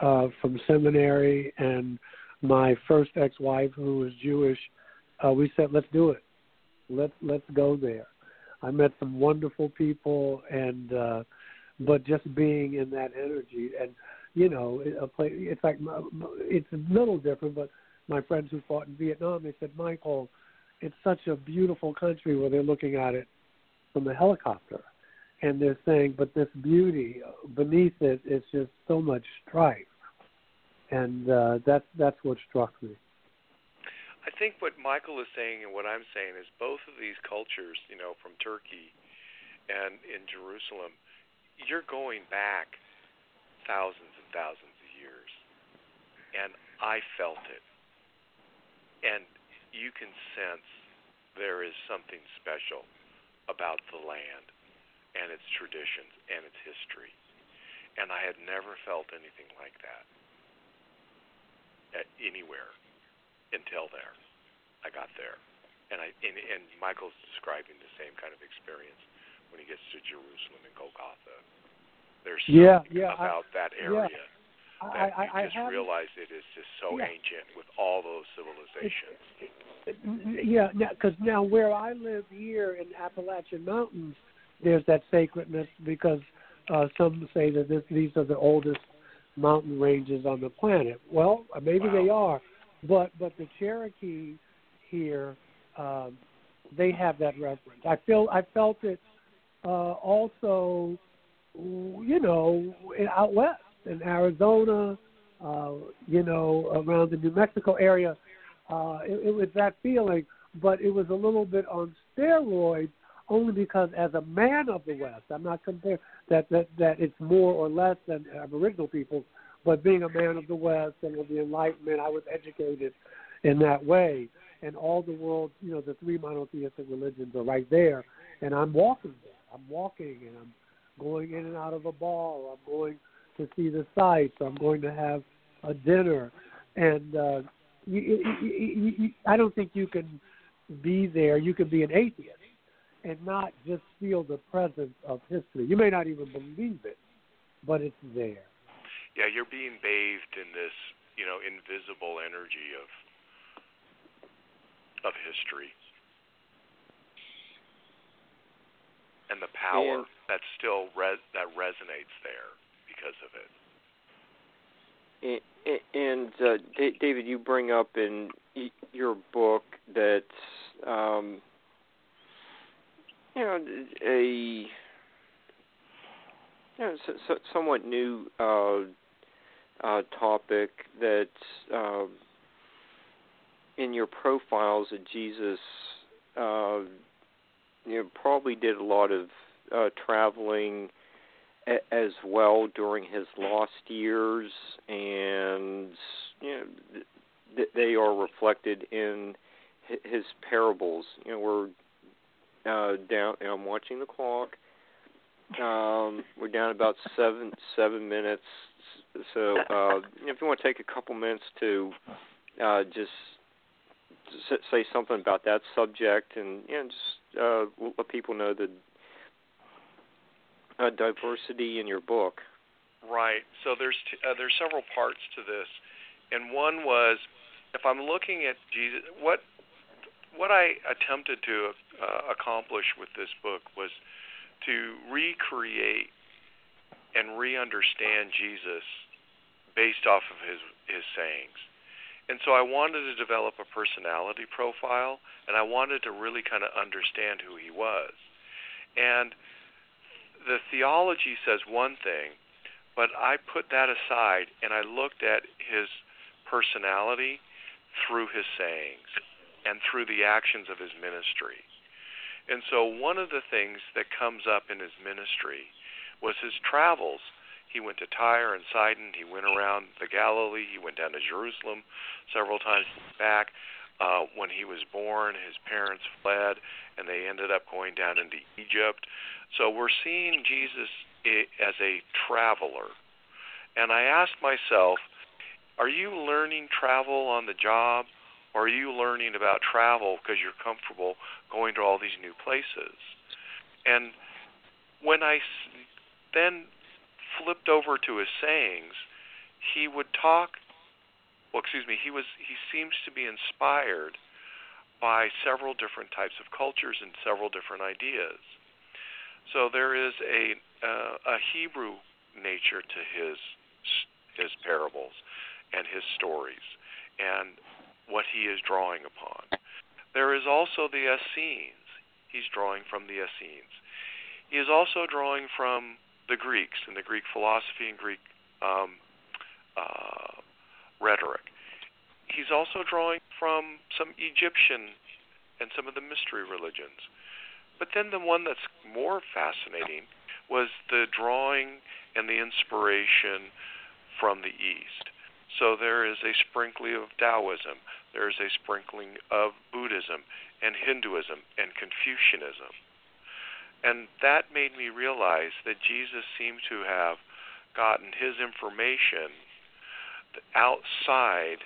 uh, from seminary, and my first ex-wife, who was Jewish, uh, we said, "Let's do it. Let's let's go there." I met some wonderful people, and uh, but just being in that energy, and you know, a place, it's it's a little different, but my friends who fought in Vietnam, they said, Michael, it's such a beautiful country where they're looking at it from the helicopter and they're saying, but this beauty beneath it is just so much strife, and uh, that's that's what struck me. I think what Michael is saying and what I'm saying is both of these cultures, you know, from Turkey and in Jerusalem, you're going back thousands and thousands of years, and I felt it, and you can sense there is something special about the land and its traditions and its history. And I had never felt anything like that at anywhere until there. I got there. And I and, and Michael's describing the same kind of experience when he gets to Jerusalem and Golgotha. There's yeah, something yeah, about I, that area yeah. that I, I, you just realize it is just so yeah. ancient with all those civilizations. Yeah, because now where I live here in Appalachian Mountains, there's that sacredness because uh, some say that this, these are the oldest mountain ranges on the planet. Well, maybe Wow. they are, but but the Cherokee here, um, they have that reverence. I feel I felt it uh, also, you know, out west in Arizona, uh, you know, around the New Mexico area. Uh, it, it was that feeling, but it was a little bit on steroids only because as a man of the West, I'm not comparing that, that, that it's more or less than Aboriginal people, but being a man of the West and of the Enlightenment, I was educated in that way. And all the world, you know, the three monotheistic religions are right there, and I'm walking there. I'm walking and I'm going in and out of a bar. I'm going to see the sights. I'm going to have a dinner, and uh, you, you, you, you, I don't think you can be there. You can be an atheist and not just feel the presence of history. You may not even believe it, but it's there. Yeah, you're being bathed in this, you know, invisible energy of of history. And the power And- that still that resonates there because of it. And, and uh, Da- David, you bring up in your book that um, you know a you know so, so, somewhat new uh, uh, topic that um, in your profiles that Jesus uh, you know probably did a lot of uh, traveling a- as well during his lost years, and you know th- th- they are reflected in his parables. You know, we're uh, down. And I'm watching the clock. Um, we're down about seven seven minutes. So uh, if you want to take a couple minutes to uh, just say something about that subject, and you know, just uh, let people know the uh, diversity in your book. Right. So there's t- uh, there's several parts to this, and one was if I'm looking at Jesus, what what I attempted to uh, accomplish with this book was to recreate and re-understand Jesus based off of his his sayings. And so I wanted to develop a personality profile and I wanted to really kind of understand who he was. And the theology says one thing, but I put that aside and I looked at his personality through his sayings and through the actions of his ministry. And so one of the things that comes up in his ministry was his travels. He went to Tyre and Sidon. He went around the Galilee. He went down to Jerusalem several times back. Uh, when he was born, his parents fled, and they ended up going down into Egypt. So we're seeing Jesus as a traveler. And I asked myself, are you learning travel on the job, or are you learning about travel because you're comfortable going to all these new places? And when I then flipped over to his sayings, he would talk. Well, excuse me. He was. He seems to be inspired by several different types of cultures and several different ideas. So there is a uh, a Hebrew nature to his his parables and his stories and what he is drawing upon. There is also the Essenes. He's drawing from the Essenes. he is also drawing from the Greeks and the Greek philosophy and Greek um, uh, rhetoric. He's also drawing from some Egyptian and some of the mystery religions. But then the one that's more fascinating was the drawing and the inspiration from the East. So there is a sprinkling of Taoism, there is a sprinkling of Buddhism and Hinduism and Confucianism. And that made me realize that Jesus seemed to have gotten his information outside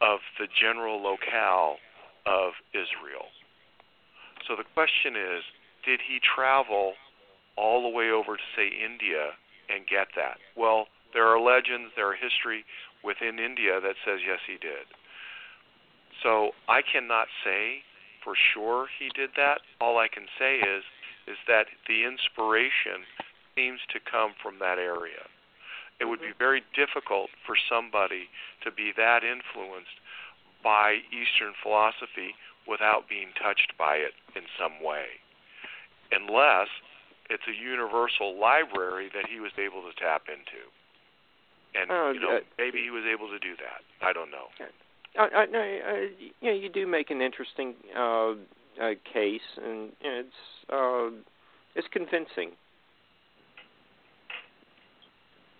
of the general locale of Israel. So the question is did he travel all the way over to, say, India and get that? Well, there are legends, there are history within India that says yes, he did. So I cannot say for sure he did that. All I can say is is that the inspiration seems to come from that area. It would be mm-hmm. very difficult for somebody to be that influenced by Eastern philosophy without being touched by it in some way, unless it's a universal library that he was able to tap into. And uh, you know, uh, maybe he was able to do that. I don't know. I, I, I, you know, you do make an interesting uh, uh, case, and you know, it's uh, it's convincing.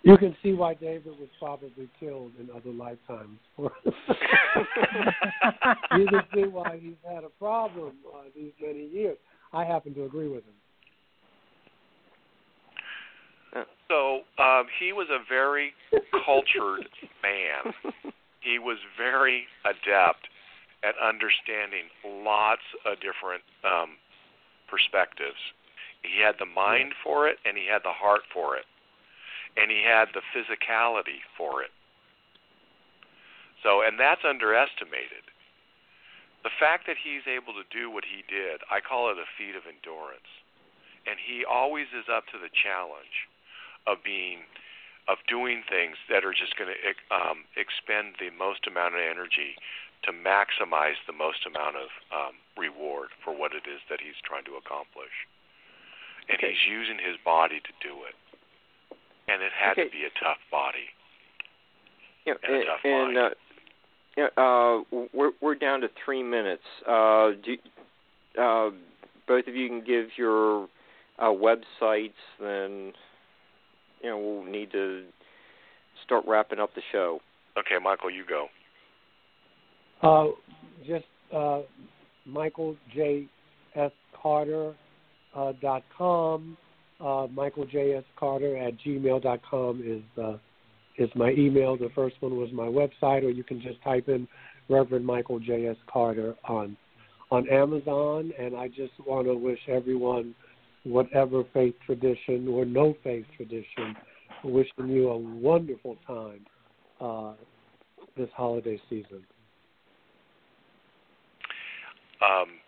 You can see why David was probably killed in other lifetimes. you can see why he's had a problem uh, these many years. I happen to agree with him. So um, he was a very cultured man. He was very adept at understanding lots of different um, perspectives. He had the mind for it, and he had the heart for it, and he had the physicality for it. So, and that's underestimated. The fact that he's able to do what he did, I call it a feat of endurance. And he always is up to the challenge of being of doing things that are just going to um, expend the most amount of energy to maximize the most amount of um, reward for what it is that he's trying to accomplish. And okay. he's using his body to do it. And it had okay. to be a tough body. Yeah, and, and, a tough and mind. Uh, yeah, uh, we're we're down to three minutes. Uh, do, uh, both of you can give your uh, websites, then you know we'll need to start wrapping up the show. Okay, Michael, you go. Uh, just uh, Michael J. S. Carter uh, dot com. Uh, Michael J. S. Carter at gmail dot com is uh, is my email. The first one was my website, or you can just type in Reverend Michael J. S. Carter on on Amazon. And I just want to wish everyone, whatever faith tradition or no faith tradition, wishing you a wonderful time uh, this holiday season. Um,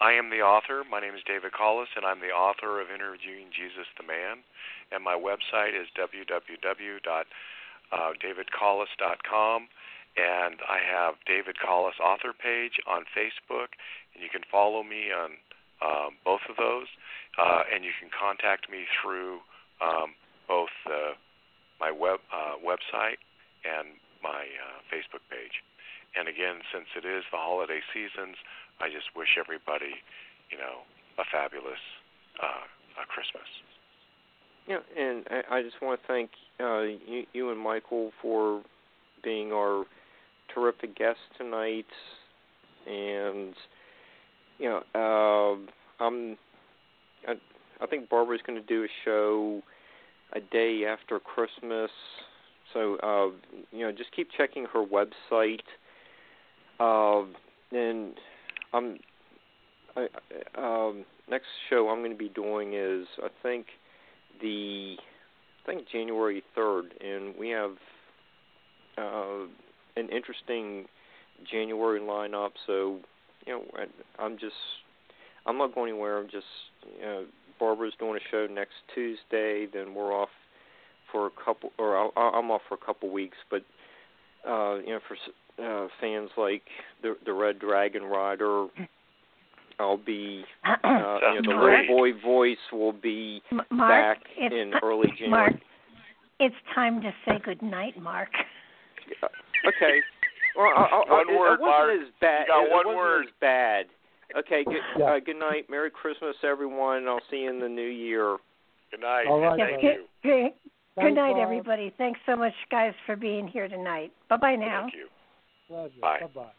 I am the author. My name is David Collis, and I'm the author of Interviewing Jesus the Man. And my website is www.davidcollis.com. And I have David Collis author page on Facebook, and you can follow me on um, both of those. Uh, and you can contact me through um, both uh, my web uh, website and my uh, Facebook page. And again, since it is the holiday seasons, I just wish everybody, you know, a fabulous uh, Christmas. Yeah, and I just want to thank uh, you, you and Michael for being our terrific guests tonight, and you know, uh, I'm. I, I think Barbara's going to do a show a day after Christmas, so uh, you know, just keep checking her website. Uh, and I'm I, um, next show I'm going to be doing is I think the I think January third, and we have uh, an interesting January lineup. So you know I, I'm just I'm not going anywhere. I'm just you know Barbara's doing a show next Tuesday. Then we're off for a couple, or I'll, I'm off for a couple weeks. But uh, you know, for uh, fans like the the Red Dragon Rider I'll be uh, you know, the little boy voice will be Mark, back in early January. Mark, it's time to say good night, Mark. Okay. Well, I'll, I'll, one it, word, Mark. as bad. You got one word. as bad. Okay. Good. Yeah. Uh, good night. Merry Christmas, everyone. I'll see you in the new year. Good night. All right, Thank good, you. good, good night, everybody. Thanks so much, guys, for being here tonight. Bye bye now. Thank you. Pleasure. Bye. Bye-bye.